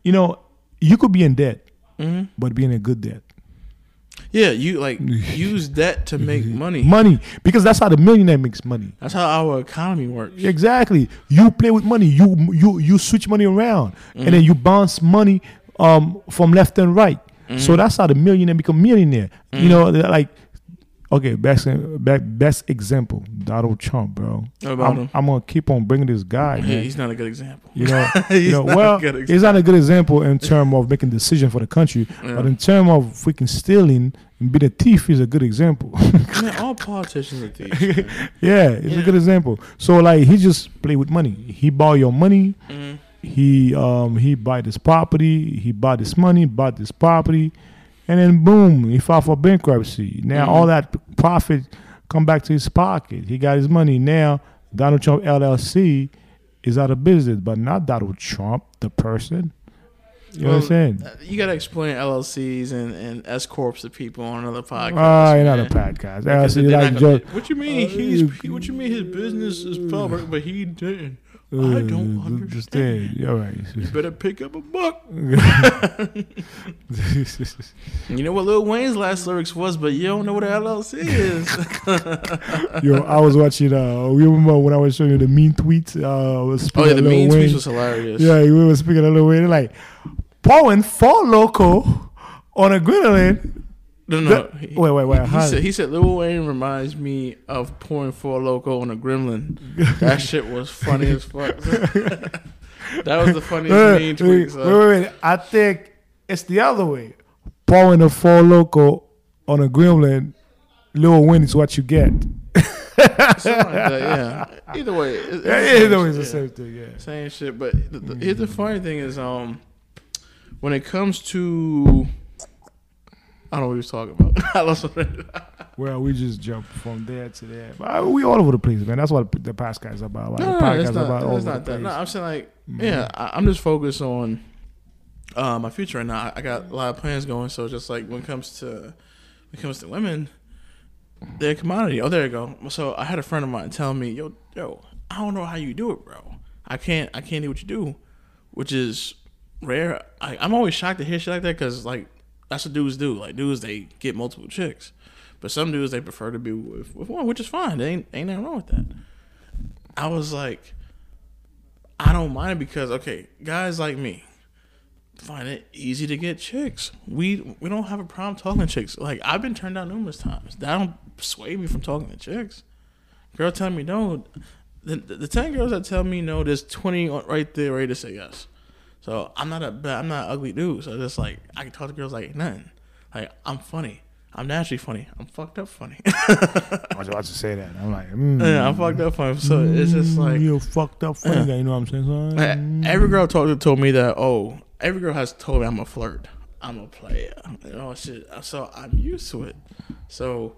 You know, you could be in debt, hmm but be in a good debt. yeah, you like use that to make money. Money, because that's how the millionaire makes money. That's how our economy works. Exactly. You play with money. You you you switch money around, and then you bounce money um from left and right. So that's how the millionaire become millionaire. You know, like okay, best best, best example, Donald Trump, bro. What about I'm, him? I'm gonna keep on bringing this guy, Yeah, man. he's not a good example. You know, He's you know. not a Well, good he's not a good example in terms of making decision for the country, Yeah. but in terms of freaking stealing and being a thief, he's a good example. Man, all politicians are thieves. man. yeah, it's a good example. So like, he just play with money. He borrow your money. Mhm. He um he buy this property. He bought this money. Bought this property, and then boom, he filed for bankruptcy. Now Mhm. all that profit come back to his pocket. He got his money. Now Donald Trump LLC is out of business, but not Donald Trump, the person. You know what I'm saying? uh, You gotta explain LLCs and, and S corps to people on another podcast. Ah, you're not a podcast. LLC, like gonna- what you mean? Uh, He's, he, what you mean? His business is public, but he didn't. I don't uh, understand. You're. You better pick up a book. You know what Lil Wayne's last lyrics was, but you don't know what a LLC is. Yo, I was watching. Uh, you remember when I was showing you the mean tweets? Uh, I was oh yeah, the Lil mean Wayne. speech was hilarious. Yeah, we were speaking a little way. Like pouring Four Loko on a grenadine. No, no. The- he- wait, wait, wait, He, how- said, he said Lil Wayne reminds me of pouring Four Loko on a gremlin. That shit was funny as fuck. that was the funniest wait, tweet. wait, wait, wait. I think it's the other way. Pouring a Four Loko on a gremlin. Lil Wayne is what you get. Like that, yeah. Either way, it's the Yeah, same either way, it's the same thing. Yeah. Same shit. But the, the, here's the funny thing is, um, when it comes to, I don't know what he was talking about. I lost my Well, we just jump from there to there. But uh, we all over the place, man. That's what the podcast is about. Like, No, the no, podcast it's not, about no, all it's over not the that. No, I'm saying like, Mhm. yeah, I, I'm just focused on uh, my future right now. I, got a lot of plans going, so just like when it comes to when it comes to women, they're a commodity. Oh, there you go. So I had a friend of mine tell me, yo, yo, I don't know how you do it, bro. I can't, I can't do what you do, which is rare. I, I'm always shocked to hear shit like that because like that's what dudes do. Like dudes, they get multiple chicks. But some dudes they prefer to be with, with one, which is fine. Ain't ain't nothing wrong with that. I was like, I don't mind because okay, guys like me find it easy to get chicks. We we don't have a problem talking to chicks. Like I've been turned down numerous times. That don't sway me from talking to chicks. Girl tell me no. The, the, the ten girls that tell me no, there's twenty right there ready to say yes. So I'm not a bad, I'm not an ugly dude. So just like I can talk to girls like nothing. Like I'm funny. I'm naturally funny. I'm fucked up funny. I was about to say that. I'm like, mm, yeah, I'm fucked up funny. So it's just mm, like you're fucked up funny Yeah. guy. You know what I'm saying? son? Uh, Every girl told told me that. Oh, every girl has told me I'm a flirt. I'm a player. And all shit. So I'm used to it. So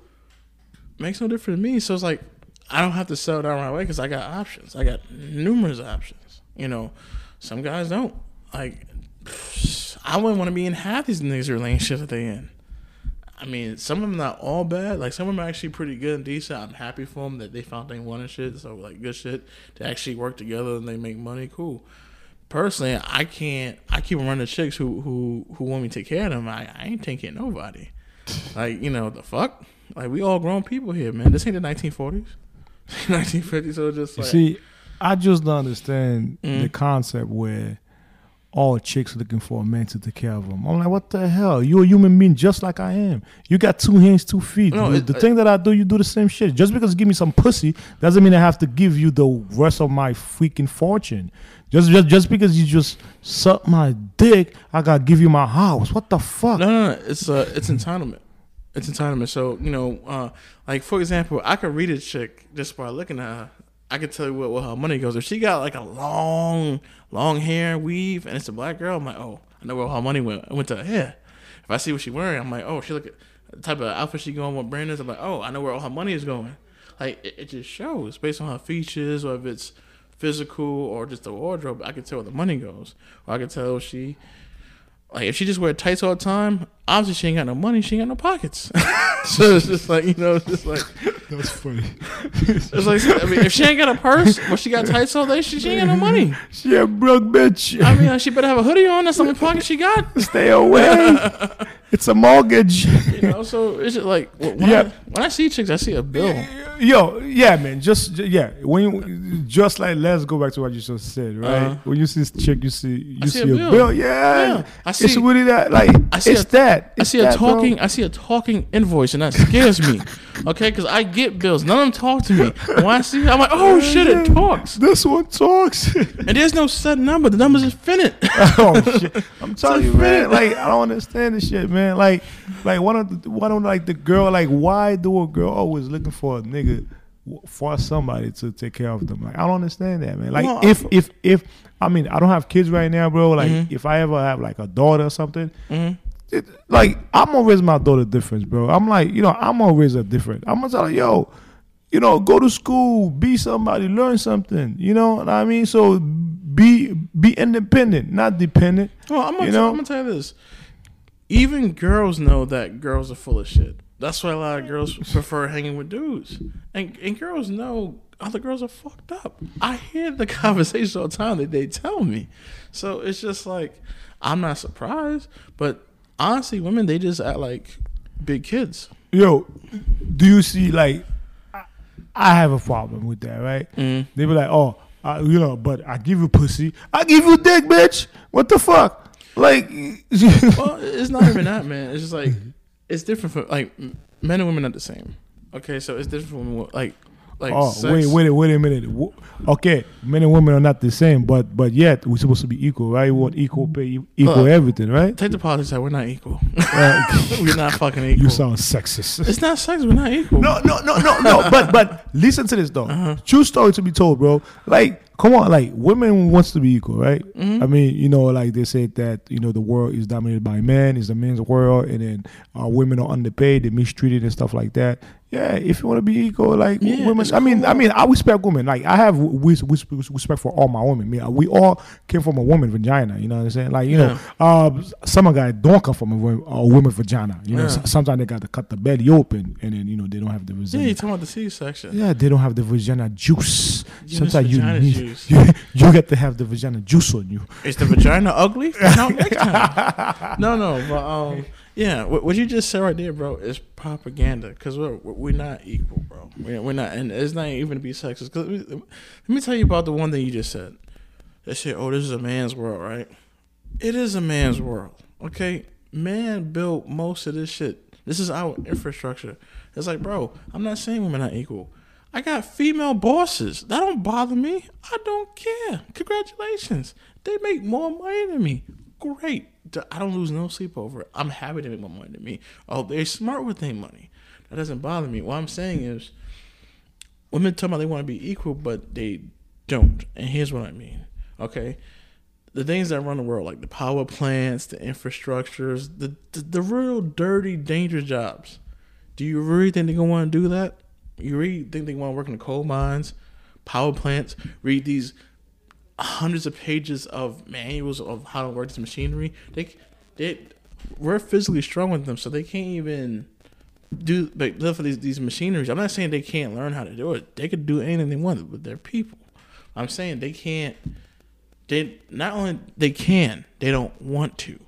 makes no difference to me. So it's like I don't have to settle down right away because I got options. I got numerous options. You know, some guys don't. Like I wouldn't want to be in half these niggas' relationships that they in. I mean, some of them not all bad. Like some of them are actually pretty good and decent. I'm happy for them that they found they wanted shit. So like good shit to actually work together and they make money. Cool. Personally, I can't. I keep running chicks who who who want me to take care of them. I, I ain't taking nobody. Like you know the fuck. Like we all grown people here, man. This ain't the 1940s, 1950s. So just You like see, I just don't understand Mm. the concept where all chicks looking for a man to take care of them. I'm like, what the hell? You're a human being just like I am. You got two hands, two feet. No, the it- thing that I do, you do the same shit. Just because you give me some pussy doesn't mean I have to give you the rest of my freaking fortune. Just just, just because you just suck my dick, I gotta give you my house. What the fuck? No, no, no. It's uh, it's entitlement. It's entitlement. So you know, uh, like for example, I could read a chick just by looking at her. I could tell you what, what her money goes. If she got like a long, long hair weave and it's a black girl, I'm like, oh, I know where all her money went. It went to her hair. If I see what she wearing, I'm like, oh, she look at the type of outfit she going, what brand is. I'm like, oh, I know where all her money is going. Like it, it just shows based on her features, or if it's physical or just the wardrobe. I can tell where the money goes, or I can tell she like if she just wear tights all the time, obviously she ain't got no money, she ain't got no pockets. so it's just like you know, it's just like That's funny. it's like I mean, if she ain't got a purse, well, she got tights all day, she, she ain't got no money. she a broke bitch. I mean, she better have a hoodie on. That's the only pocket she got. Stay away. it's a mortgage. You know, so it's just like when, Yeah. I, when I see chicks, I see a bill. Yo, yeah, man. Just yeah. When you, just like let's go back to what you just said, right? Uh-huh. When you see this chick, you see you see see, a bill. bill. Yeah, Yeah. I it's see- really that. Like I see it's a- that. I It's see a that, bro. talking. I see a talking invoice, and that scares me. Okay, because I get bills. None of them talk to me. When I see, it, I'm like, oh shit, it talks. This one talks. And there's no set number. The number's infinite. oh shit! I'm telling you, man. Like I don't understand this shit, man. Like, like one of the one of like the girl. Like, why do a girl always looking for a nigga for somebody to take care of them? Like, I don't understand that, man. Like, if if if I mean, I don't have kids right now, bro. Like, Mhm. if I ever have like a daughter or something, hmm it, like I'm gonna raise my daughter different, bro. I'm like, you know, I'm gonna raise her different. I'm gonna tell her, yo, you know, go to school, be somebody, learn something. You know what I mean? So be be independent, not dependent. Well, I'm gonna, You tell, know? I'm gonna tell you this. Even girls know that girls are full of shit. That's why a lot of girls prefer hanging with dudes. And and girls know other girls are fucked up. I hear the conversations all the time that they tell me. So it's just like I'm not surprised. But honestly, women they just act like big kids. Yo, do you see like I, I have a problem with that, right? Mm. They be like, oh, I, you know, but I give you pussy, I give you dick, bitch. What the fuck? Like, Well, it's not even that, man. It's just like it's different for like men and women are the same. Okay, so it's different from like Like, oh, sex- wait, wait, wait a minute. Okay, men and women are not the same, but but yet we're supposed to be equal, right? We want equal pay, equal everything, right? Take the politics out. We're not equal. Uh, we're not fucking equal. you sound sexist. It's not sex. We're not equal. No, no, no, no, no. But but listen to this though. Uh-huh. True story to be told, bro. Like, come on, like women wants to be equal, right? Mm-hmm. I mean, you know, like they said that you know the world is dominated by men, it's a men's world, and then uh, women are underpaid, they're mistreated and stuff like that. Yeah, if you want to be equal, like Yeah, women. I mean, I mean, I respect women. Like I have wis- wis- respect for all my women. I mean, we all came from a woman vagina. You know what I'm saying? Like you know, uh, some of guys don't come from a, wo- a woman vagina. You know, Yeah. sometimes they got to cut the belly open, and then you know they don't have the Yeah, vagina. you talking about the C-section? Yeah, they don't have the vagina juice. Yeah, Sometimes you need juice. you, you get to have the vagina juice on you. Is the vagina ugly? No, no, no, but um, yeah, what, you just said right there, bro, is propaganda. Because we're we're not equal, bro. We're, we're not, and it's not even to be sexist. Cause let me, tell you about the one thing you just said. They said, "Oh, this is a man's world, right?" It is a man's world. Okay, man built most of this shit. This is our infrastructure. It's like, bro, I'm not saying women are equal. I got female bosses. That don't bother me. I don't care. Congratulations. They make more money than me. Great. I don't lose no sleep over it. I'm happy to make more money than me. Oh, they're smart with their money. That doesn't bother me. What I'm saying is, women tell me they want to be equal, but they don't. And here's what I mean. Okay, the things that run the world, like the power plants, the infrastructures, the the, the real dirty, dangerous jobs. Do you really think they're gonna want to do that? You really think they want to work in the coal mines, power plants, read these hundreds of pages of manuals of how to work this machinery? They, they, we're physically strong with them, so they can't even do like live for these these machineries. I'm not saying they can't learn how to do it. They could do anything they want, but they're people. I'm saying they can't. They not only they can, they don't want to.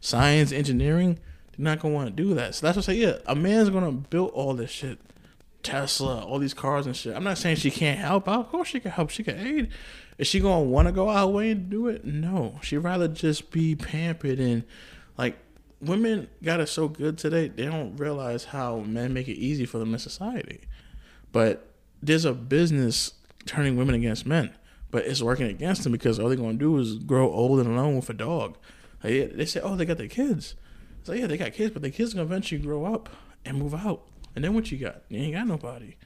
Science, engineering, they're not gonna want to do that. So that's what I say. Yeah, a man's gonna build all this shit. Tesla, all these cars and shit. I'm not saying she can't help out. Of course she can help. She can aid. Is she gonna want to go out way and do it? No. She'd rather just be pampered and like women got it so good today. They don't realize how men make it easy for them in society. But there's a business turning women against men, but it's working against them because all they're gonna do is grow old and alone with a dog. Like, they say, oh, they got their kids. Like, yeah, they got kids, but their kids gonna eventually grow up and move out. And then what you got? You ain't got nobody.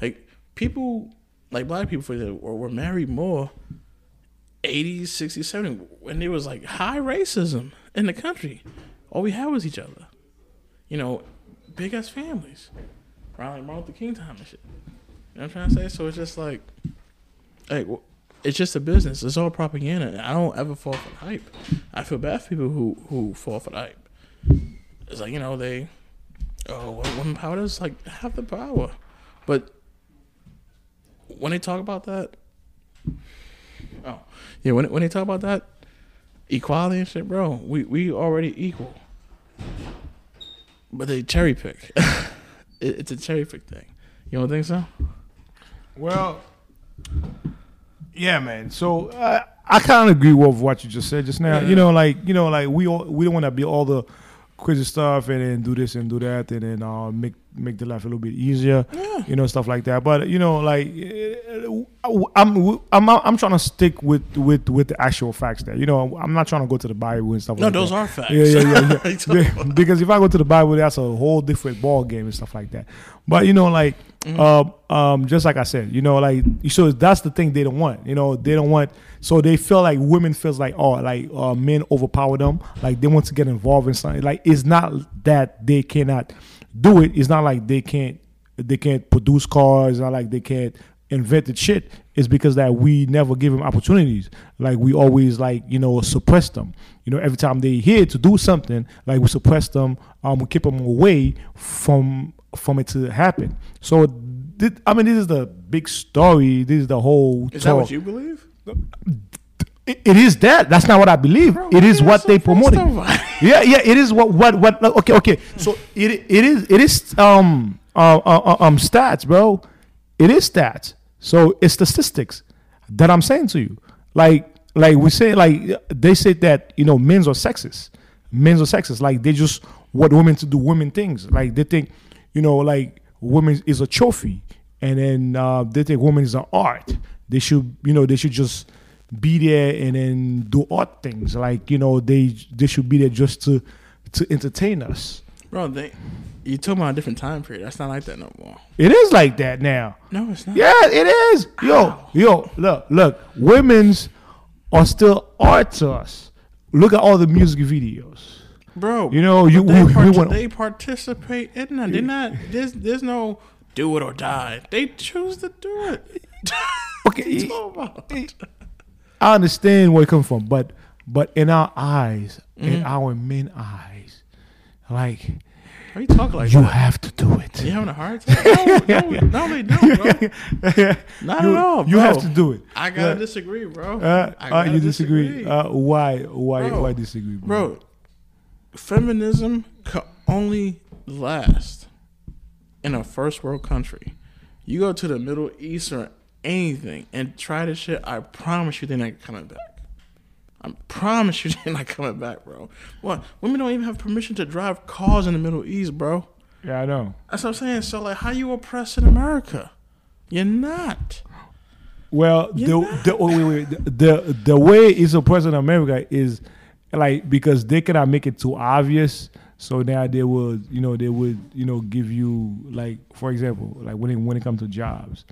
Like people, like black people, for example, were, were married more. 80s, 60s, 70s, when there was like high racism in the country. All we had was each other. You know, big ass families. Around like Martin Luther King time and shit. You know what I'm trying to say? So it's just like, like, it's just a business. It's all propaganda. I don't ever fall for the hype. I feel bad for people who who fall for the hype. It's like you know they, oh, women power does like have the power, but when they talk about that, oh yeah, when when they talk about that equality and shit, bro, we we already equal, but they cherry pick. it, it's a cherry pick thing. You don't think so? Well, yeah, man. So uh, I kind of agree with what you just said just now. You know, like you know, like we all we don't want to be all the crazy stuff and then do this and do that and then uh, make make the life a little bit easier. You know, stuff like that. But you know, like uh, I'm I'm I'm trying to stick with with with the actual facts there. You know, I'm not trying to go to the Bible and stuff. No, like those that. are facts. Yeah, yeah, yeah. What are you talking yeah. because if I go to the Bible, that's a whole different ball game and stuff like that. But you know, like, um, um, just like I said, you know, like, so that's the thing they don't want. You know, they don't want. So they feel like women feels like oh, like uh, men overpower them. Like they want to get involved in something. Like it's not that they cannot do it. It's not like they can't they can't produce cars. It's not like they can't invent the shit. It's because that we never give them opportunities. Like we always like you know suppress them. You know every time they here to do something, like we suppress them. Um, we keep them away from from it to happen. So thi- I mean, this is the big story. This is the whole. Is that what you believe? It- it is that. That's not what I believe. it is what they promoted. Yeah, yeah. It is what what what. Okay, okay. So it it is it is um uh, uh, uh, um stats, bro. It is stats. So it's statistics that I'm saying to you. Like like we say like they say that you know men's are sexist. Men's are sexist. Like they just want women to do women things. Like they think you know like women is a trophy. and then uh, they think women is an art. They should, you know, they should just be there and then do art things. Like you know, they they should be there just to to entertain us. Bro, they you talking about a different time period. That's not like that no more. It is like that now. No, it's not. Yeah, it is. Yo, yo, look, look. Women's are still art to us. Look at all the music videos. Bro, You know, you they, we, we part- went, they participate in that. They're not there's there's no do it or die. They choose to do it. okay. I understand where it comes from, but but in our eyes, Mm-hmm. in our men eyes, like Why you talk like you that? have to do it. You having a heart attack? No, no, no, they don't, bro. Not you, at all. you have to do it. I gotta Uh, disagree, bro. Uh, uh, you disagree? Uh, why? Why? Bro. Why disagree, bro? bro, feminism can only last in a first world country. You go to the Middle East or anything and try this shit, I promise you they're not coming back. I promise you they're not coming back, bro. What? Women don't even have permission to drive cars in the Middle East, bro. Yeah, I know. That's what I'm saying. So, like, how you oppressing America? You're not. Well, the, You're not. the oh, wait, wait, the the way it's oppressed in America is like because they cannot make it too obvious. So now they would, you know, they would, you know, give you like, for example, like when it when it comes to jobs,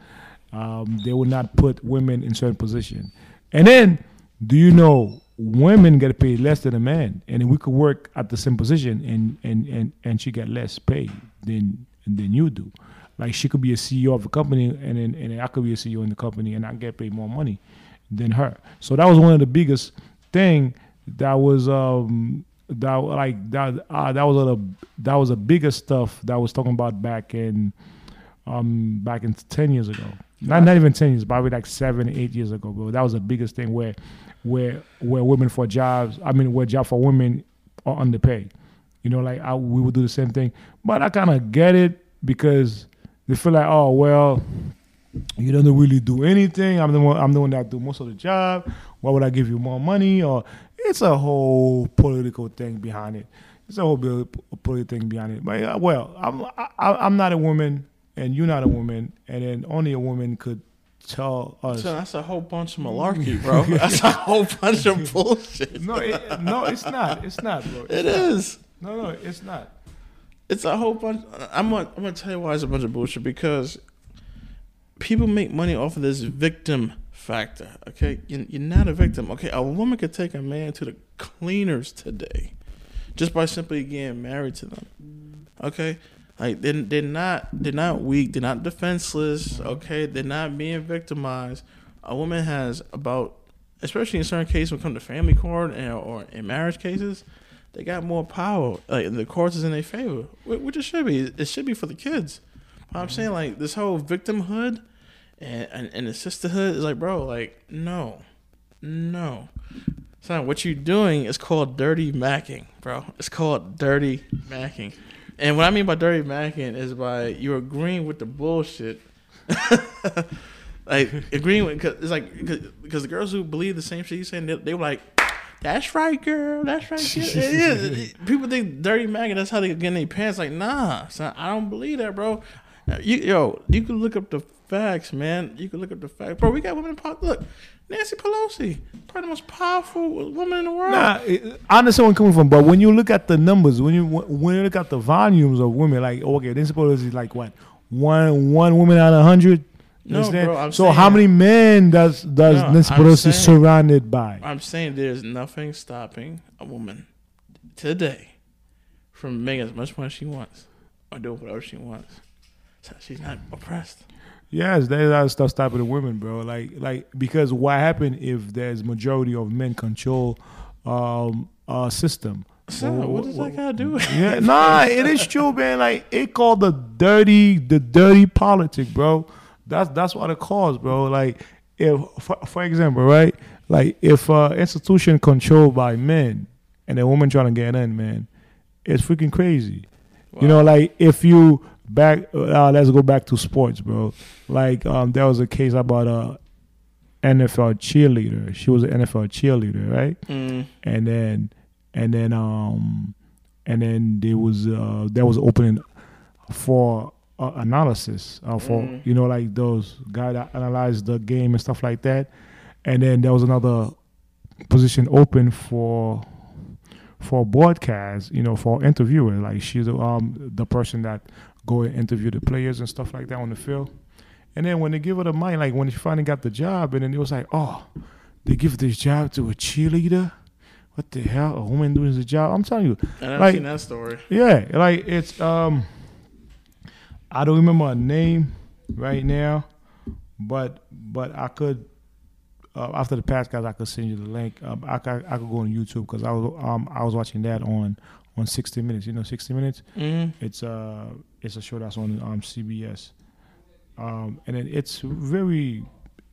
um, they would not put women in certain position. And then, do you know women get paid less than a man, and we could work at the same position, and and and and she get less pay than than you do. Like she could be a CEO of a company, and then and I could be a CEO in the company, and I get paid more money than her. So that was one of the biggest thing that was um that like that uh, that was a that was the biggest stuff that I was talking about back in um back in ten years ago. Not not even ten years, probably like seven eight years ago, bro. That was the biggest thing where where where women for jobs. I mean, where job for women are underpaid. You know, like I, we would do the same thing, but I kind of get it because they feel like, oh well, you don't really do anything. I'm the one. I'm the one that do most of the job. Why would I give you more money? Or it's a whole political thing behind it. It's a whole political thing behind it. But well, I'm I, I'm not a woman, and you're not a woman, and then only a woman could tell us. So that's a whole bunch of malarkey, bro. That's a whole bunch of bullshit. no, it, no, it's not. It's not, bro. It's It not. is. No, no, it's not. It's a whole bunch. I'm gonna, I'm gonna tell you why it's a bunch of bullshit because people make money off of this victim factor. Okay, you're, you're not a victim. Okay, a woman could take a man to the cleaners today just by simply getting married to them. Okay, like they're, they're not they're not weak. They're not defenseless. Okay, they're not being victimized. A woman has about, especially in certain cases when it comes to family court and, or in marriage cases, they got more power. Like the courts is in their favor, which it should be. It should be for the kids. But I'm saying mm-hmm. like this whole victimhood and, and and the sisterhood is like, bro, like no, no. Son, what you're doing is called dirty macking, bro. It's called dirty macking. And what I mean by dirty macking is by you're agreeing with the bullshit. like agreeing with, cause it's like because the girls who believe the same shit you saying, they, they were like, "That's right, girl. That's right." Kid. It is. People think dirty macking. That's how they get in their pants. Like, nah, son, I don't believe that, bro. You, yo, you can look up the facts, man. You can look up the facts, bro. We got women in pop. Look, Nancy Pelosi, probably the most powerful woman in the world. Nah, it, I understand where I'm coming from, but when you look at the numbers, when you when you look at the volumes of women, like oh, okay, this suppose is like what one one woman out of hundred. No, bro, I'm so how many men does does No, Nancy Pelosi saying- surrounded by? I'm saying there's nothing stopping a woman today from making as much money as she wants or doing whatever she wants. So she's not oppressed. Yes, there's a lot of stuff stopping the women, bro. Like like because what happened if there's majority of men control um a system? So what does that got to do with it? Yeah, nah, it is true, man. Like it called the dirty, the dirty politic, bro. That's that's what it calls, bro. Like if, for, for example, right? Like if uh, institution controlled by men and a woman trying to get in, man, it's freaking crazy. You know, like if you back, uh, let's go back to sports, bro. Like um, there was a case about a NFL cheerleader. She was an NFL cheerleader, right? Mm, and then and then um and then there was uh there was opening for uh, analysis uh, for Mm. you know like those guy that analyze the game and stuff like that. And then there was another position open for for broadcast, you know, for interviewer. Like she's um the person that go and interview the players and stuff like that on the field. And then when they give her the money, like when she finally got the job, and then it was like, oh, they give this job to a cheerleader. What the hell? A woman doing the job? I'm telling you, And I've Like- seen that story. yeah, like it's um I don't remember her name right now, but but I could uh, after the past guys, I could send you the link. Um, I could, I could go on YouTube because I was um I was watching that on on 60 minutes. You know 60 minutes. Mm. It's uh it's a show that's on um CBS. Um and then it's very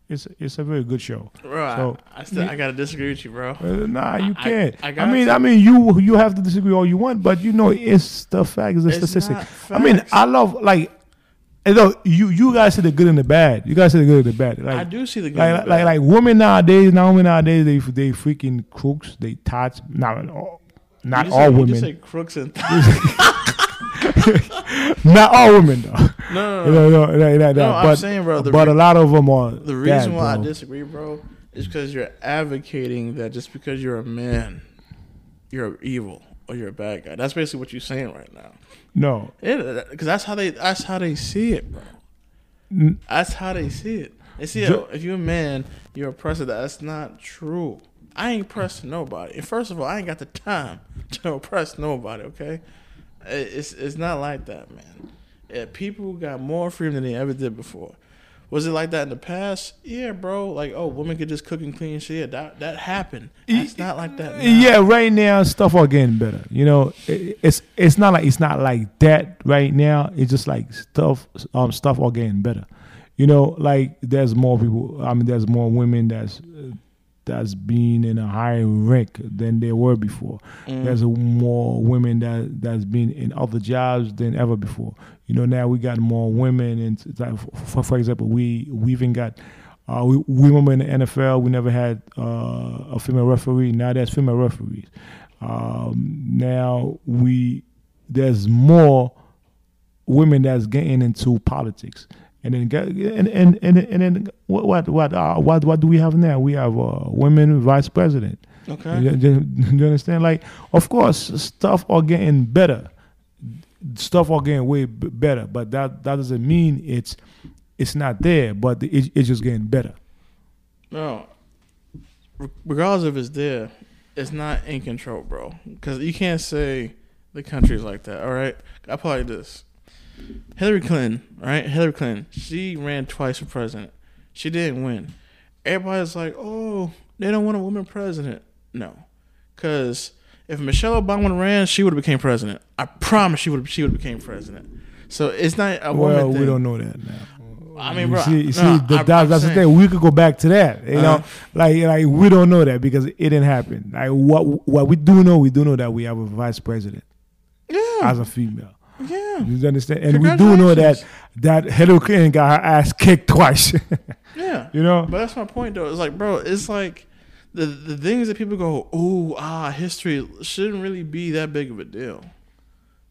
it's it's a very good show. Bro, So- I, I still I gotta disagree with you, bro. Uh, nah, you I- can't. I I, mean, to. I mean, you you have to disagree all you want, but you know, it's the fact, it's the It's statistic. I mean. I love like, you know, you you guys see the good and the bad. You guys see the good and the bad. Like, I do see the good. like and like bad. like women nowadays. Now women nowadays, they they freaking crooks. They tots. Not all, You not all you women. just say crooks and not all women though. no, no, no. no, no, no, no, No, I'm saying, bro, but re- a lot of them are. The reason that, why I disagree, bro, is because you're advocating that just because you're a man, you're evil or you're a bad guy. That's basically what you're saying right now. no, Because that's how they that's how they see it, bro. N- That's how they see it. They see Jo- oh, If you're a man, you're oppressed. That's not true. I ain't oppressed nobody. And first of all, I ain't got the time to oppress nobody. Okay, it's it's not like that, man. Yeah, people got more freedom than they ever did before. Was it like that in the past? Yeah, bro. Like, oh, women could just cook and clean shit. That that happened. It's not like that. Now. Yeah, right now stuff are getting better. You know, it, it's it's not like it's not like that right now. It's just like stuff um stuff are getting better. You know, like there's more people. I mean, there's more women that's that's been in a higher rank than they were before. Mm. There's a, more women that that's been in other jobs than ever before. You know, now we got more women, and like, for, for example, we we even got uh, we, we remember in the NFL, we never had uh, a female referee. Now there's female referees. Um, now we there's more women that's getting into politics. And then get, and and and, and then what what what, uh, what what do we have now? We have a women vice president. Okay. You, you- you understand? Like, of course, stuff are getting better. Stuff are getting way b- better, but that that doesn't mean it's it's not there. But it, it's just getting better. No. Regardless if it's there, it's not in control, bro. Because you can't say the country's like that. All right, I like this: Hillary Clinton, right? Hillary Clinton, she ran twice for president. She didn't win. Everybody's like, "Oh, they don't want a woman president." No, because if Michelle Obama ran, she would have became president. I promise she would she would have became president. So it's not a woman Well, thing. we don't know that now. I mean, You see, you no, see the, I- that, I'm that's the thing. We could go back to that. You know, Uh-huh. like like we don't know that because it didn't happen. Like what what we do know, we do know that we have a vice president Yeah, as a female. Yeah. You understand? And we do know that that Hillary Clinton got her ass kicked twice. Yeah. you know. But that's my point, though. It's like, bro, it's like the the things that people go, oh, ah, history shouldn't really be that big of a deal.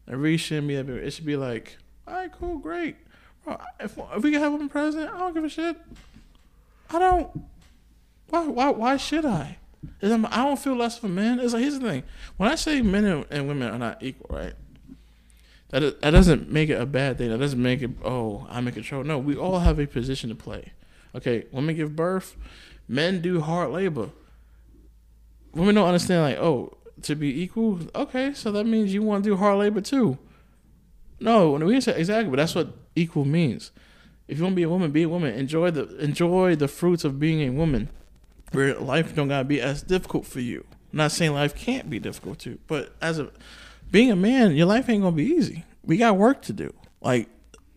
It really shouldn't be that big. It should be like, all right, cool, great. Bro, if, if we can have a president, I don't give a shit. I don't. Why? Why? Why should I? I don't feel less of a man. It's like here's the thing. When I say men and, and women are not equal, right? That that doesn't make it a bad thing. That doesn't make it oh I'm in control. No, we all have a position to play. Okay, women give birth, men do hard labor. Women don't understand like oh to be equal. Okay, so that means you want to do hard labor too. No, we say exactly, but that's what equal means. If you want to be a woman, be a woman. Enjoy the enjoy the fruits of being a woman. Where life don't gotta be as difficult for you. I'm not saying life can't be difficult too, but as a being a man, your life ain't gonna be easy. We got work to do. Like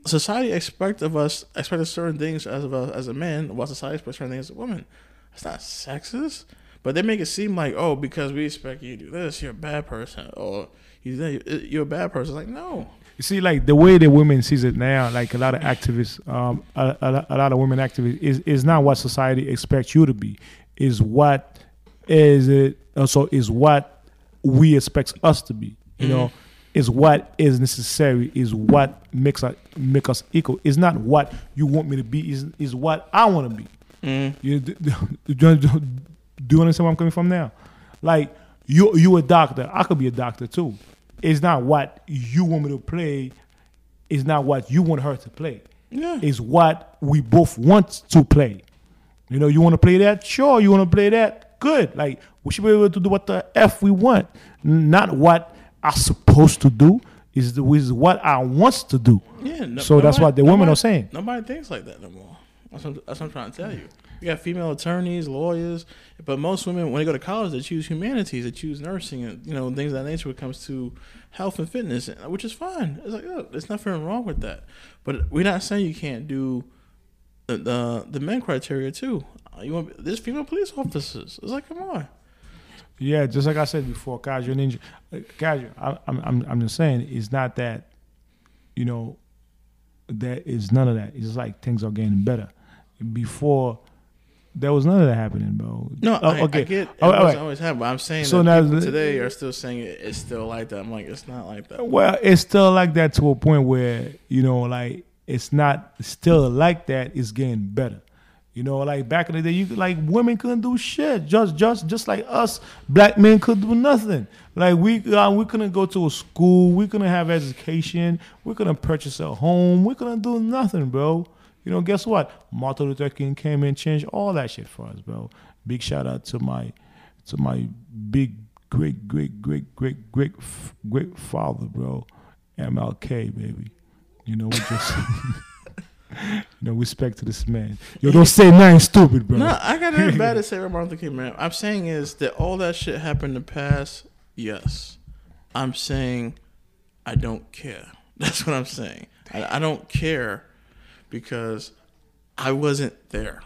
society expect of us expect certain things as a, as a man, while society expects certain things as a woman. That's not sexist, but they make it seem like oh because we expect you to do this, you're a bad person, or you you're a bad person. Like no, You see, like the way the women sees it now, like a lot of activists, um, a, a, a lot of women activists is is not what society expects you to be. Is what is it? Also, is what we expect us to be. You know, is what is necessary. Is what makes us make us equal. It's not what you want me to be. Is is what I want to be. Mm. You, do, do, do, do you understand where I'm coming from now? Like you, you a doctor. I could be a doctor too. It's not what you want me to play. It's not what you want her to play. Yeah. It's what we both want to play. You know, you want to play that? Sure. You want to play that? Good. Like we should be able to do what the f we want, not what I'm supposed to do. Is the is what I wants to do. Yeah. no- So that's what the women are saying. Nobody thinks like that no more. That's what, that's what I'm trying to tell you. You got female attorneys, lawyers, but most women, when they go to college, they choose humanities, they choose nursing, and you know things of that nature when it comes to health and fitness, which is fine. It's like, there's nothing wrong with that. But we're not saying you can't do the the, the men criteria too. You want there's female police officers. It's like, come on. Yeah, just like I said before, casual ninja. Casual. I, I'm I'm I'm just saying it's not that, you know, that is none of that. It's just like things are getting better. Before, there was none of that happening, bro. No, Oh, I, I get oh, it. Oh, doesn't right. always happen. But I'm saying So that now today are still saying it, it's still like that. I'm like, it's not like that. Well, it's still like that to a point where you know, like it's not still like that. It's getting better. You know, like back in the day, you could, like women couldn't do shit. Just, just, just like us, black men could do nothing. Like we, uh, we couldn't go to a school. We couldn't have education. We couldn't purchase a home. We couldn't do nothing, bro. You know, guess what? Martin Luther King came and changed all that shit for us, bro. Big shout out to my, to my big, great, great, great, great, great, great father, bro. MLK, baby. You know, we just, know, respect to this man. Yo, don't say nothing stupid, bro. No, I got nothing bad to say about Martin Luther King, man. I'm saying is that all that shit happened in the past. Yes, I'm saying I don't care. That's what I'm saying. I, I don't care because I wasn't there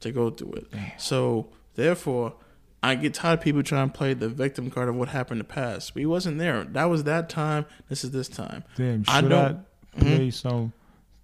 to go through it. So therefore, I get tired of people trying to play the victim card of what happened in the past. We wasn't there. That was that time. This is this time. Damn, I should I, don't- Mm-hmm. play some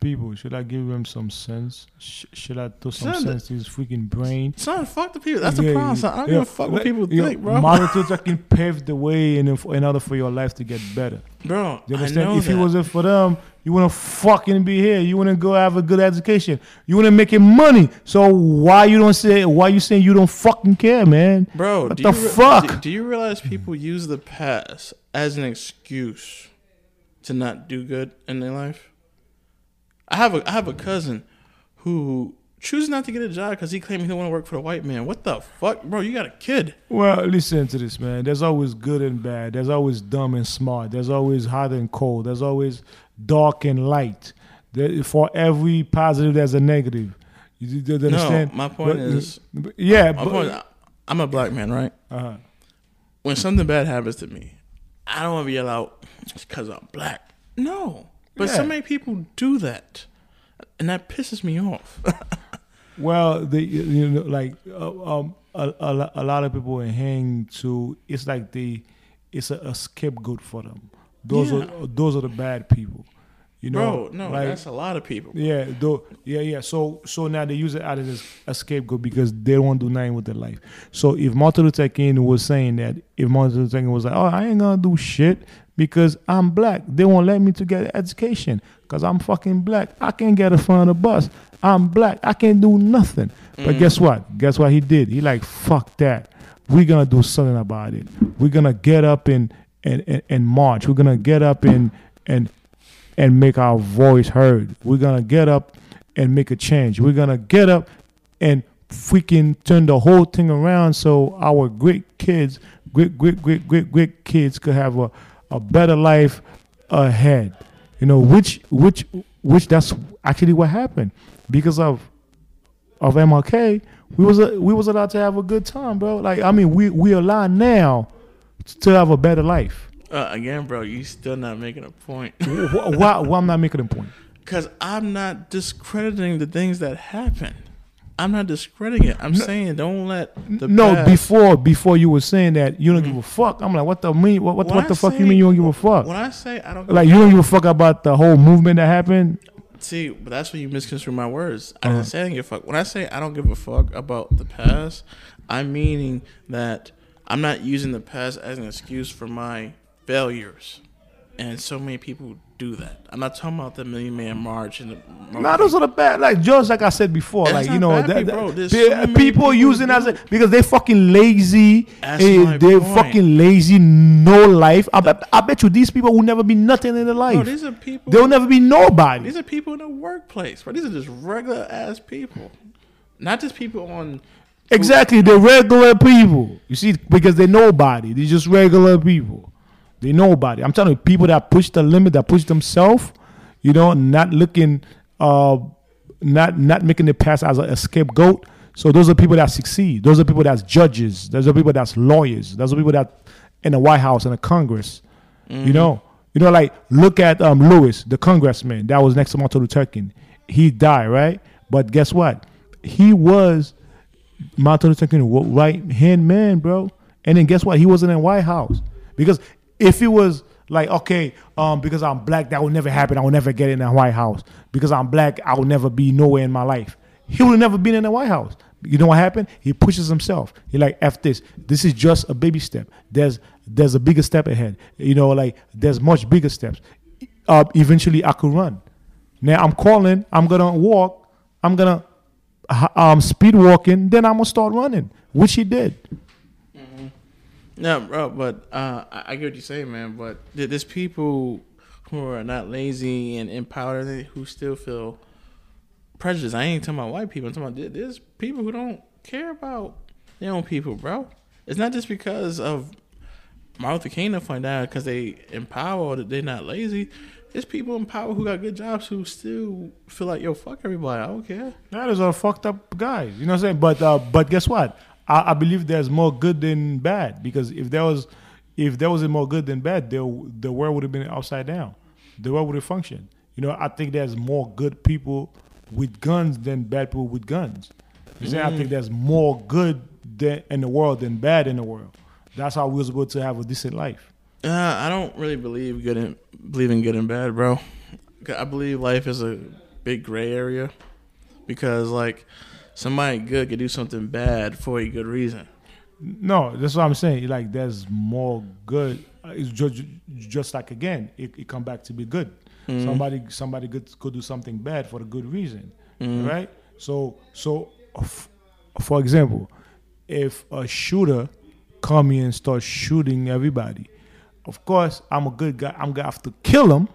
people? Should I give them some sense? Sh- should I throw some sense to his freaking brain? Son, fuck the people. That's the Yeah, problem. Son. I don't yeah. give a fuck what people yo, think, bro. Martin Luther King pave the way in, in order for your life to get better. bro, You understand? If that. it wasn't for them, you wouldn't fucking be here. You wouldn't go have a good education. You wouldn't making money. So why you don't say? Why you saying you don't fucking care, man? Bro, what do the you re- fuck? Do, do you realize people use the past as an excuse to not do good in their life? I have a I have a cousin who chooses not to get a job because he claimed he don't want to work for the white man. What the fuck, bro? You got a kid. Well, listen to this, man. There's always good and bad. There's always dumb and smart. There's always hot and cold. There's always dark and light. There, for every positive, there's a negative. You, understand? my point But- is- yeah, My but, point, I'm a black man, right? uh-huh. When something bad happens to me, I don't want to be yell out because I'm black. No, but Yeah. so many people do that, and that pisses me off. Well, the you know like uh, um a, a, a lot of people hang to it's like the it's a, a scapegoat for them. Those Yeah. are those are the bad people. You know, Bro, no, like, that's a lot of people. Yeah, though, yeah, yeah. So, so now they use it out as a scapegoat because they don't want to do nothing with their life. So, if Martin Luther King was saying that, if Martin Luther King was like, "Oh, I ain't gonna do shit because I'm black," they won't let me to get education because I'm fucking black. I can't get in front of the bus. I'm black. I can't do nothing. But mm. guess what? Guess what he did? He like, fuck that. We're gonna do something about it. We're gonna get up and and, and, and march. We're gonna get up and and and make our voice heard. We're gonna get up and make a change. We're gonna get up and freaking turn the whole thing around so our great kids, great great great great great kids could have a, a better life ahead. You know, which which which that's actually what happened because of of MLK. We was a, we was allowed to have a good time, bro. Like I mean, we we allowed now to have a better life. Uh, again, bro, you still not making a point. why, why, why I'm not making a point? Because I'm not discrediting the things that happen. I'm not discrediting it. I'm saying don't let the no, past- before before you were saying that you don't give a fuck. I'm like, what the mean? What what, When what I the fuck you mean you don't give a fuck? When I say I don't Like you don't give a fuck about the whole movement that happened. see, but that's when you misconstrue my words. I Uh-huh. didn't say I don't give a fuck. When I say I don't give a fuck about the past, I'm meaning that I'm not using the past as an excuse for my failures. and so many people do that. I'm not talking about the Million Man March and the. Nah, those are the bad. Like just like I said before, That's like you know, that, There's so people people using as a, because they fucking lazy. They're point. fucking lazy. No life. I bet. I bet you these people will never be nothing in their life. Bro, these are people. They'll never be nobody. These are people in the workplace, bro. These are just regular ass people, not just people on. Exactly, they're regular people. You see, because they're nobody. They're just regular people. They nobody. I'm telling you, people that push the limit, that push themselves, you know, not looking, uh, not not making it pass as a, a scapegoat. So those are people that succeed. Those are people that's judges. Those are people that's lawyers. Those are people that in the White House and the Congress. You know, you know, like look at um Lewis, the congressman that was next to Martin Luther King. He died, right? But guess what? He was Martin Luther King right hand man, bro. And then guess what? He wasn't in White House because if it was like okay, um, because I'm black, that will never happen. I will never get in the White House because I'm black. I will never be nowhere in my life. He would have never been in the White House. You know what happened? He pushes himself. He like f this. This is just a baby step. There's there's a bigger step ahead. You know, like there's much bigger steps. Uh, eventually, I could run. Now I'm calling. I'm gonna walk. I'm gonna um, speed walking. Then I'm gonna start running, which he did. No, bro, but uh, I, I get what you're saying, man. But there- there's people who are not lazy and empowered who still feel prejudice. I ain't talking about white people. I'm talking about there- there's people who don't care about their own people, bro. It's not just because of Martin Luther King to find out because they empower that they're not lazy. There's people in power who got good jobs who still feel like yo fuck everybody. I don't care. That is a fucked up guys. You know what I'm saying? But uh, but guess what? I, I believe there's more good than bad because if there was if there wasn't more good than bad, the the world would have been upside down. The world would have functioned. You know, I think there's more good people with guns than bad people with guns. You see, I think there's more good than, in the world than bad in the world. That's how we're supposed to have a decent life. Uh, I don't really believe good in believe in good and bad, bro. I believe life is a big gray area because like somebody good could do something bad for a good reason. No, that's what I'm saying. Like there's more good. Uh, It's just, just like again, it, it come back to be good. Mm-hmm. Somebody somebody good could do something bad for a good reason, mm-hmm. right? So so, uh, f- for example, if a shooter come in and start shooting everybody, of course I'm a good guy. I'm gonna have to kill him.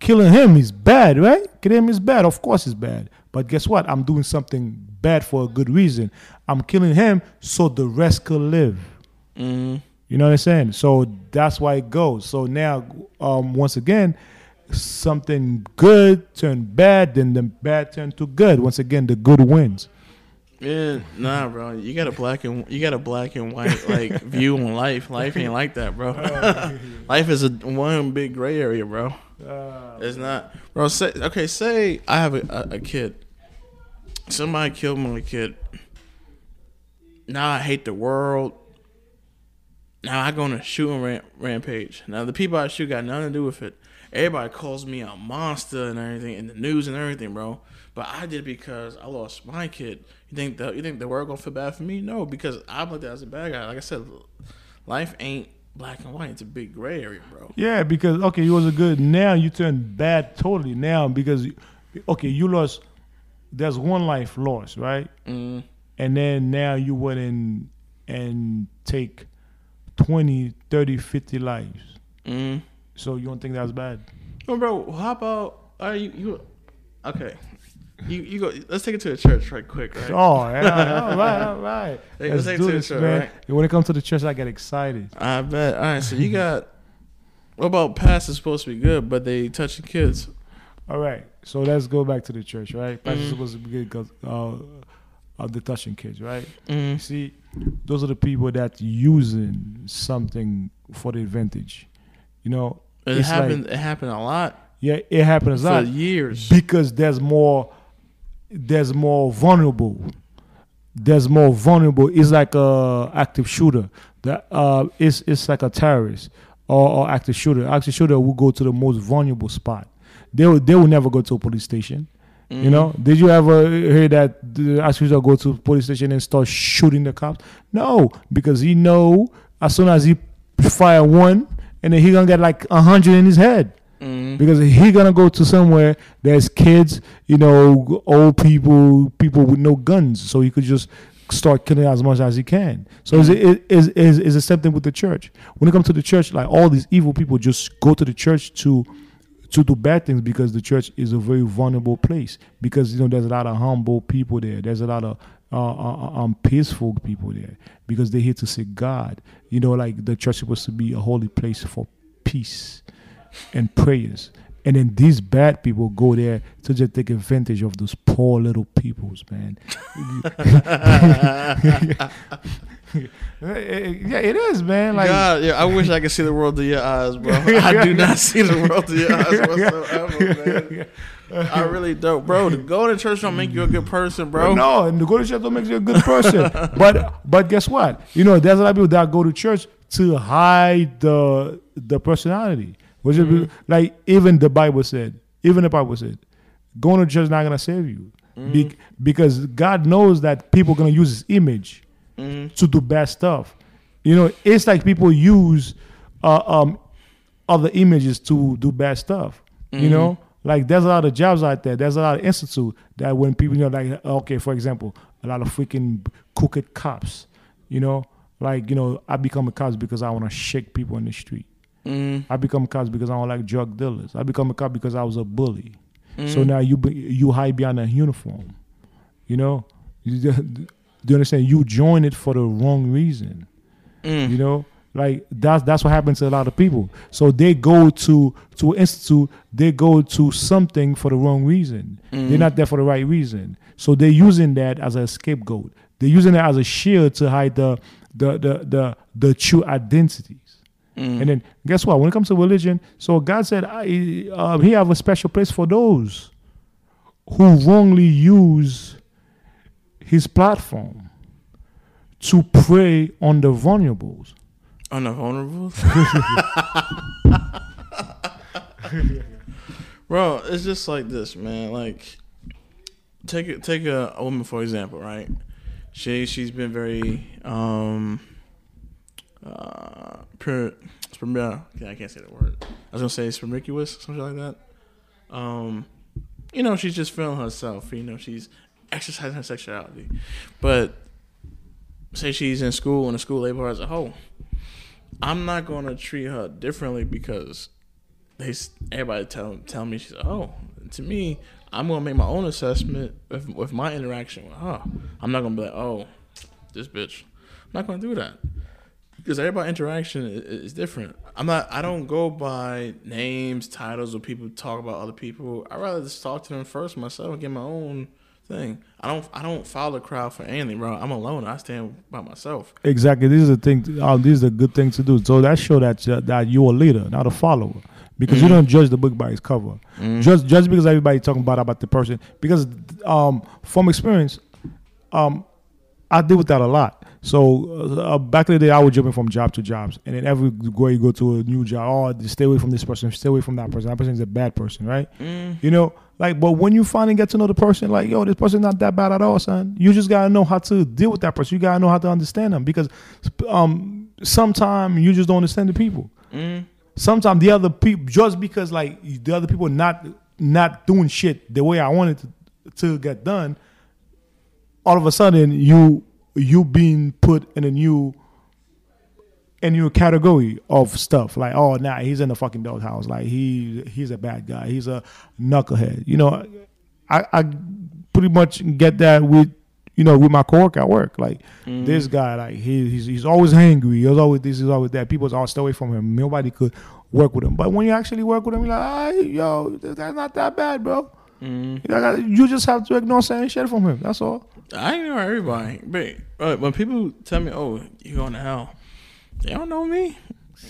Killing him is bad, right? Killing him is bad. Of course it's bad. But guess what? I'm doing something bad for a good reason. I'm killing him so the rest could live. Mm, You know what I'm saying? So that's why it goes. So now, um, once again, something good turned bad, then the bad turned to good. Once again, the good wins. Yeah, nah, bro. You got a black and you got a black and white like view on life. Life ain't like that, bro. Oh, life is a one big gray area, bro. Ah, it's not, bro. Say okay. Say I have a, a, a kid. Somebody killed my kid. Now I hate the world. Now I go on a shooting ram- rampage. Now the people I shoot got nothing to do with it. Everybody calls me a monster and everything in the news and everything, bro. But I did because I lost my kid. You think the you think the world gonna feel bad for me? No, because I'm looked at as a bad guy. Like I said, life ain't black and white. It's a big gray area, bro. Yeah, because okay, you was a good. Now you turn bad totally now because okay, you lost. There's one life lost, right? Mm, And then now you went in and take 20, 30, 50 lives. mm. So you don't think that's bad? Well, bro, how about are you you? Okay, you you go. Let's take it to the church right quick. Right? Oh, yeah, all right, all right. Hey, Let's let's take do it to the this, church, man. right? When it comes to the church, I get excited. I bet. All right, so you got. What about past is supposed to be good, but they touching kids? All right, so let's go back to the church, right? Pastor's Mhm. supposed to be good because uh, of the touching kids, right? Mm. See, those are the people that using something for the advantage. You know, It happened. it happened a lot yeah, it happens a for lot years. because there's more, there's more vulnerable. There's more vulnerable. It's like a active shooter. That uh, it's it's like a terrorist or, or active shooter. Active shooter will go to the most vulnerable spot. They will, they will never go to a police station. You know, did you ever hear that the active shooter go to a police station and start shooting the cops? No, because he know as soon as he fire one and then he gonna get like a hundred in his head. Because he gonna go to somewhere there's kids, you know, old people, people with no guns, so he could just start killing as much as he can. So is it is is is the same thing with the church. When it comes to the church, like all these evil people just go to the church to to do bad things because the church is a very vulnerable place because you know there's a lot of humble people there. There's a lot of uh, uh, um, peaceful people there because they're here to seek God. You know, like the church is supposed to be a holy place for peace and prayers. And then these bad people go there to just take advantage of those poor little peoples, man. yeah, it is, man. Like, God, yeah, I wish I could see the world through your eyes, bro. I do not see the world through your eyes whatsoever, man. I really don't, bro. To go to church don't make you a good person, bro. No, and to go to church don't make you a good person. but but guess what? You know, there's a lot of people that go to church to hide the the personality. Which is like even the Bible said, even the Bible said, going to church is not gonna save you. Be- because God knows that people are gonna use his image to do bad stuff. You know, it's like people use uh, um, other images to do bad stuff. You know, like there's a lot of jobs out there. There's a lot of institute that when people, you know, like okay, for example, a lot of freaking crooked cops. You know, like you know, I become a cop because I want to shake people in the street. Mm, I become a cop because I don't like drug dealers. I become a cop because I was a bully. mm. So now you be, you hide behind a uniform. You know, you, do you understand? You join it for the wrong reason. Mm. You know, like that's that's what happens to a lot of people. So they go to to an institute, they go to something for the wrong reason. Mm. They're not there for the right reason. So they're using that as a scapegoat. They're using it as a shield to hide the the the the, the true identities. Mm. And then guess what? When it comes to religion, so God said, I, uh, He have a special place for those who wrongly use His platform to prey on the vulnerables. On the vulnerable. Bro, it's just like this, man. Like, take take a, a woman for example, right? She she's been very um uh per, yeah, I can't say the word. I was gonna say spermicus, something like that. Um, you know, she's just feeling herself. You know, she's exercising her sexuality, but say she's in school and the school label her as a whole. I'm not gonna treat her differently because they everybody tell tell me she's oh. To me, I'm gonna make my own assessment with, with my interaction with her. I'm not gonna be like, oh, this bitch. I'm not gonna do that because everybody interaction is, is different. I'm not. I don't go by names, titles, or people talk about other people. I rather just talk to them first myself and get my own thing. I don't. I don't follow the crowd for anything, bro. I'm alone. I stand by myself. Exactly. This is the thing. Uh, this is a good thing to do. So that show that uh, that you're a leader, not a follower, because you don't judge the book by its cover. Just just because everybody talking about about the person. Because um, from experience, um, I deal with that a lot. So uh, back in the day, I was jumping from job to jobs, and then everywhere you go to a new job, oh, stay away from this person, stay away from that person. That person is a bad person, right? You know, like, but when you finally get to know the person, like, yo, this person's not that bad at all, son. You just gotta know how to deal with that person. You gotta know how to understand them because, um, sometimes you just don't understand the people. Sometimes the other people, just because like the other people not not doing shit the way I wanted to, to get done, all of a sudden you you being put in a new a new category of stuff. Like oh nah he's in the fucking doghouse like he he's a bad guy. He's a knucklehead. You know I I pretty much get that with you know with my coworker at work. Like this guy like he, he's he's always angry. He's always this he's always that. People's all stay away from him. Nobody could work with him. But when you actually work with him you're like ah, yo this guy's not that bad bro you know, you just have to ignore saying shit from him that's all I ignore everybody, but uh, when people tell me, "Oh, you going to hell," they don't know me,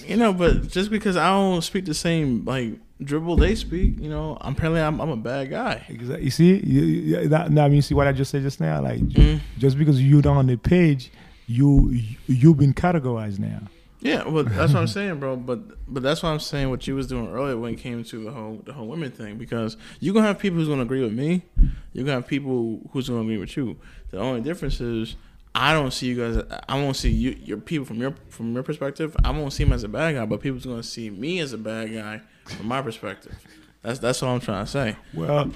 you know. But just because I don't speak the same like dribble they speak, you know, I'm apparently I'm, I'm a bad guy. Exactly. You see, you, you, that, now you see what I just said just now. Like, Mm. just because you're not on the page, you you've been categorized now. Yeah, well, that's what I'm saying, bro. But but that's what I'm saying. What you was doing earlier when it came to the whole the whole women thing, because you're gonna have people who's gonna agree with me. You're gonna have people who's gonna agree with you. The only difference is I don't see you guys. I won't see you, your people from your from your perspective. I won't see him as a bad guy, but people's gonna see me as a bad guy from my perspective. That's that's all I'm trying to say. Well,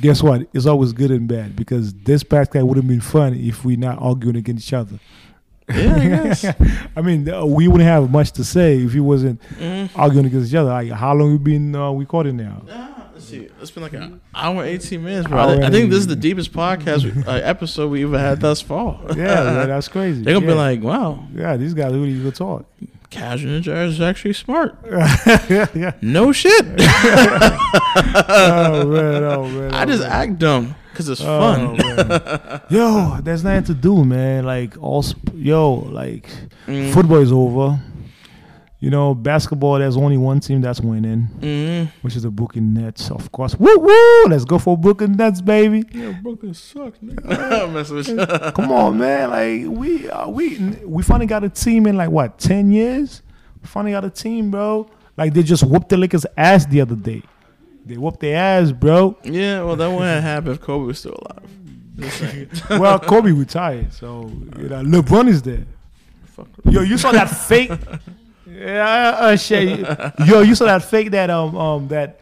guess what? It's always good and bad because this podcast would have been fun if we not arguing against each other. Yeah, I guess. I mean, uh, we wouldn't have much to say if we wasn't Mm. arguing against each other. Like, how long we been uh, recording now? Ah, let's see. It's been like an hour, eighteen minutes, bro. Hour I think this is the deepest podcast uh, episode we ever had thus far. Yeah, man, that's crazy. They're gonna yeah. be like, "Wow, yeah, these guys really good talk. Casual Ninja is actually smart." yeah, yeah. No shit. Oh man, oh man. I oh, just man. act dumb because it's Oh, fun. man. yo, there's nothing to do, man. Like all, sp- yo, like Mm. football is over. You know, basketball. There's only one team that's winning, Mm. which is the Brooklyn Nets, of course. Woo woo! Let's go for Brooklyn Nets, baby. Yeah, Brooklyn sucks, nigga. I'm with you. Come on, man. Like we, uh, we, we finally got a team in like what ten years. We finally got a team, bro. Like they just whooped the Lakers' ass the other day. They whooped their ass, bro. Yeah, well, that wouldn't happen if Kobe was still alive. Well, Kobe retired, so you know LeBron is there. Fuck. Yo, you saw that fake? Yeah, uh, shit. Yo, you saw that fake that um um that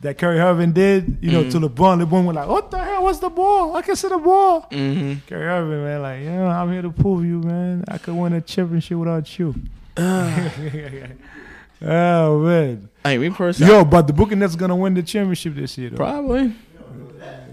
that Kyrie Irving did, you know, to LeBron. LeBron was like, "What the hell? What's the ball? I can see the ball." Mm-hmm. Kyrie Irving, man, like, you know, I'm here to prove you, man. I could win a championship without you. oh man, Personally, yo, but the Brooklyn Nets gonna win the championship this year, though. probably.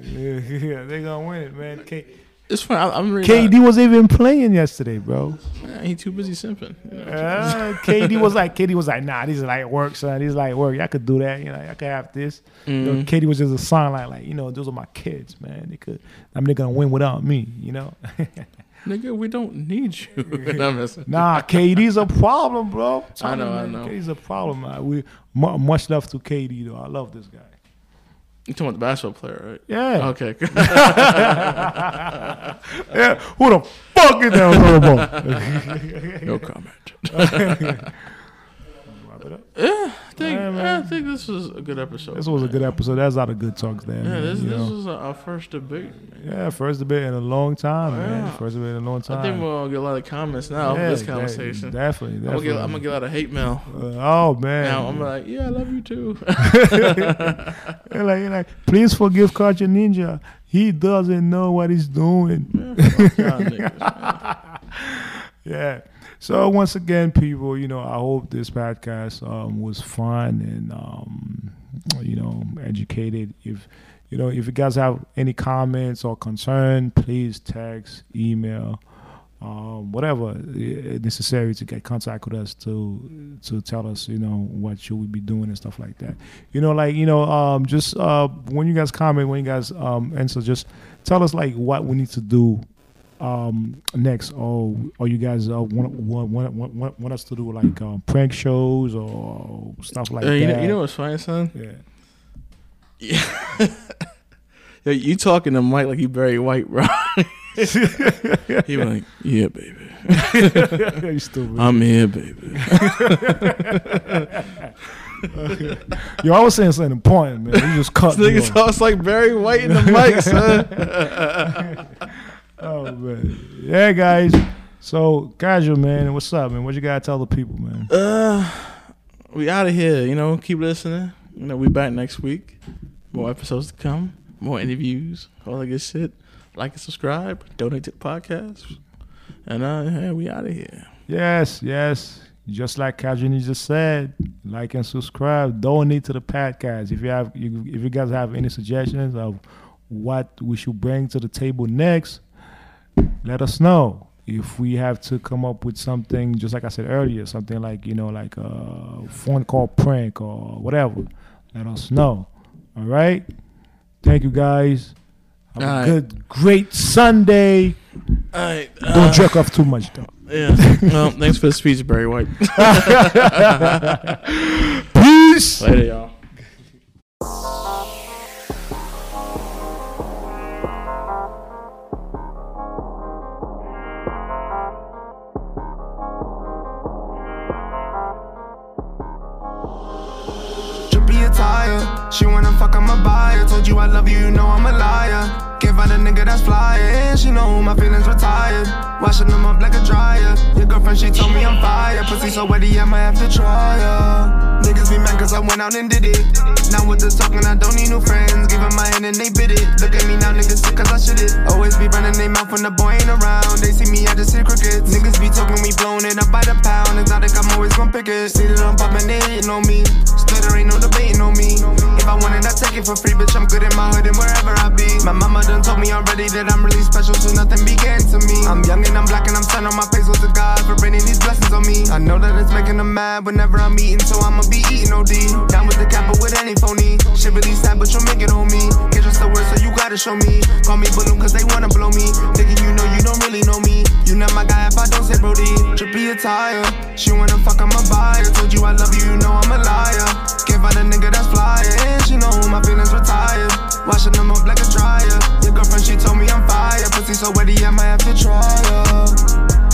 Yeah, yeah, they gonna win it, man. K- It's fine. I, I'm reading. KD was even playing yesterday, bro. Nah, he too busy simping. You know? Uh, KD was like, KD was like, nah, these are like work, son. These are like work. Y'all could do that. You know, y'all could have this. You know, Mhm. KD was just a sign like, like, you know, those are my kids, man. They could, I mean, they're gonna win without me. You know, Nigga, we don't need you. Nah, I'm messing. nah, KD's a problem, bro. I know, I know. KD's a problem. Man. We mu- much love to KD though. I love this guy. You talking about the basketball player, right? Yeah, Okay. yeah. Who the fuck is that? no comment. Wrap it up. Yeah, I think, Yeah, yeah. I think this was a good episode. This was a good episode. That's out of good talks there. Yeah, man, this, this was our first debate. yeah, first debate in a long time, man. First debate in a long time. I think we'll get a lot of comments now Yeah, this conversation. definitely, I'm, gonna get, I'm gonna get a lot of hate mail. Uh, oh man! Now I'm like, yeah, I love you too. You're like, you're like, please forgive Culture Ninja. He doesn't know what he's doing. Yeah, So once again, people, you know, I hope this podcast um, was fun and um, you know educated. If you know, if you guys have any comments or concern, please text, email, um, whatever necessary to get contact with us to to tell us, you know, what should we be doing and stuff like that. You know, like you know, um, just uh, when you guys comment, when you guys um, answer, just tell us like what we need to do um next or or you guys uh, want, want, want, want, want us to do like um, prank shows or stuff like Uh, that you, know, you know what's funny, son? yeah Yeah, you talking to Mike like he Barry White, bro. he was like, yeah, baby. you stupid I'm here, baby. yo I was saying something important man you just cut This nigga talks like Barry White in the mic, son. Oh man yeah guys so casual man what's up man what you gotta tell the people man Uh, we out of here. You know, keep listening. You know, we back next week. More episodes to come. More interviews. All that good shit. Like and subscribe. Donate to the podcast. And uh, yeah, we out of here. yes yes just like Casual just said like and subscribe donate to the podcast if you have if you guys have any suggestions of what we should bring to the table next let us know if we have to come up with something just like i said earlier something like you know like a phone call prank or whatever let us know all right thank you guys have All a right. good great sunday All right. don't uh, jerk off too much though Yeah. Well, thanks for the speech, Barry White. peace Later, y'all. A nigga that's flying. She know my feelings retired. Washing them up like a dryer. Your girlfriend, she told me I'm fire. Pussy so wetty, I might have to try her. Niggas be mad cause I went out and did it. Now with the talking, I don't need new friends. Give my hand and they bid it. Look at me now, niggas sick cause I shit it. Always be running their mouth when the boy ain't around. They see me, I just hit crickets. Niggas be talking, we blowing it up by the pound. It's not like I'm always gon' pick it. See that I'm popping, they hating on me. Stutter ain't no debating on me. If I want it, I take it for free, bitch. I'm good in my hood and wherever I be. My mama done told me already that I'm really special, so nothing began to me. I'm young and I'm black and I'm turning my face with the God for raining these blessings on me. I know that it's making them mad whenever I'm eating, so I'ma be eating OD. Down with the cap, but with any phony. Shit really sad, but you'll make it on me. Get just the word, so you gotta show me. Call me balloon, cause they wanna blow me. Thinking you know you don't really know me. You not my guy if I don't say Brody. Trippy attire. She wanna fuck, I'm a buyer. Told you I love you, you know I'm a liar. Can't find a nigga that's flying. She know my feelings retired. Washing them up like a dryer. Your girlfriend, she told me I'm fire. Pussy so wetty, I might have to try her.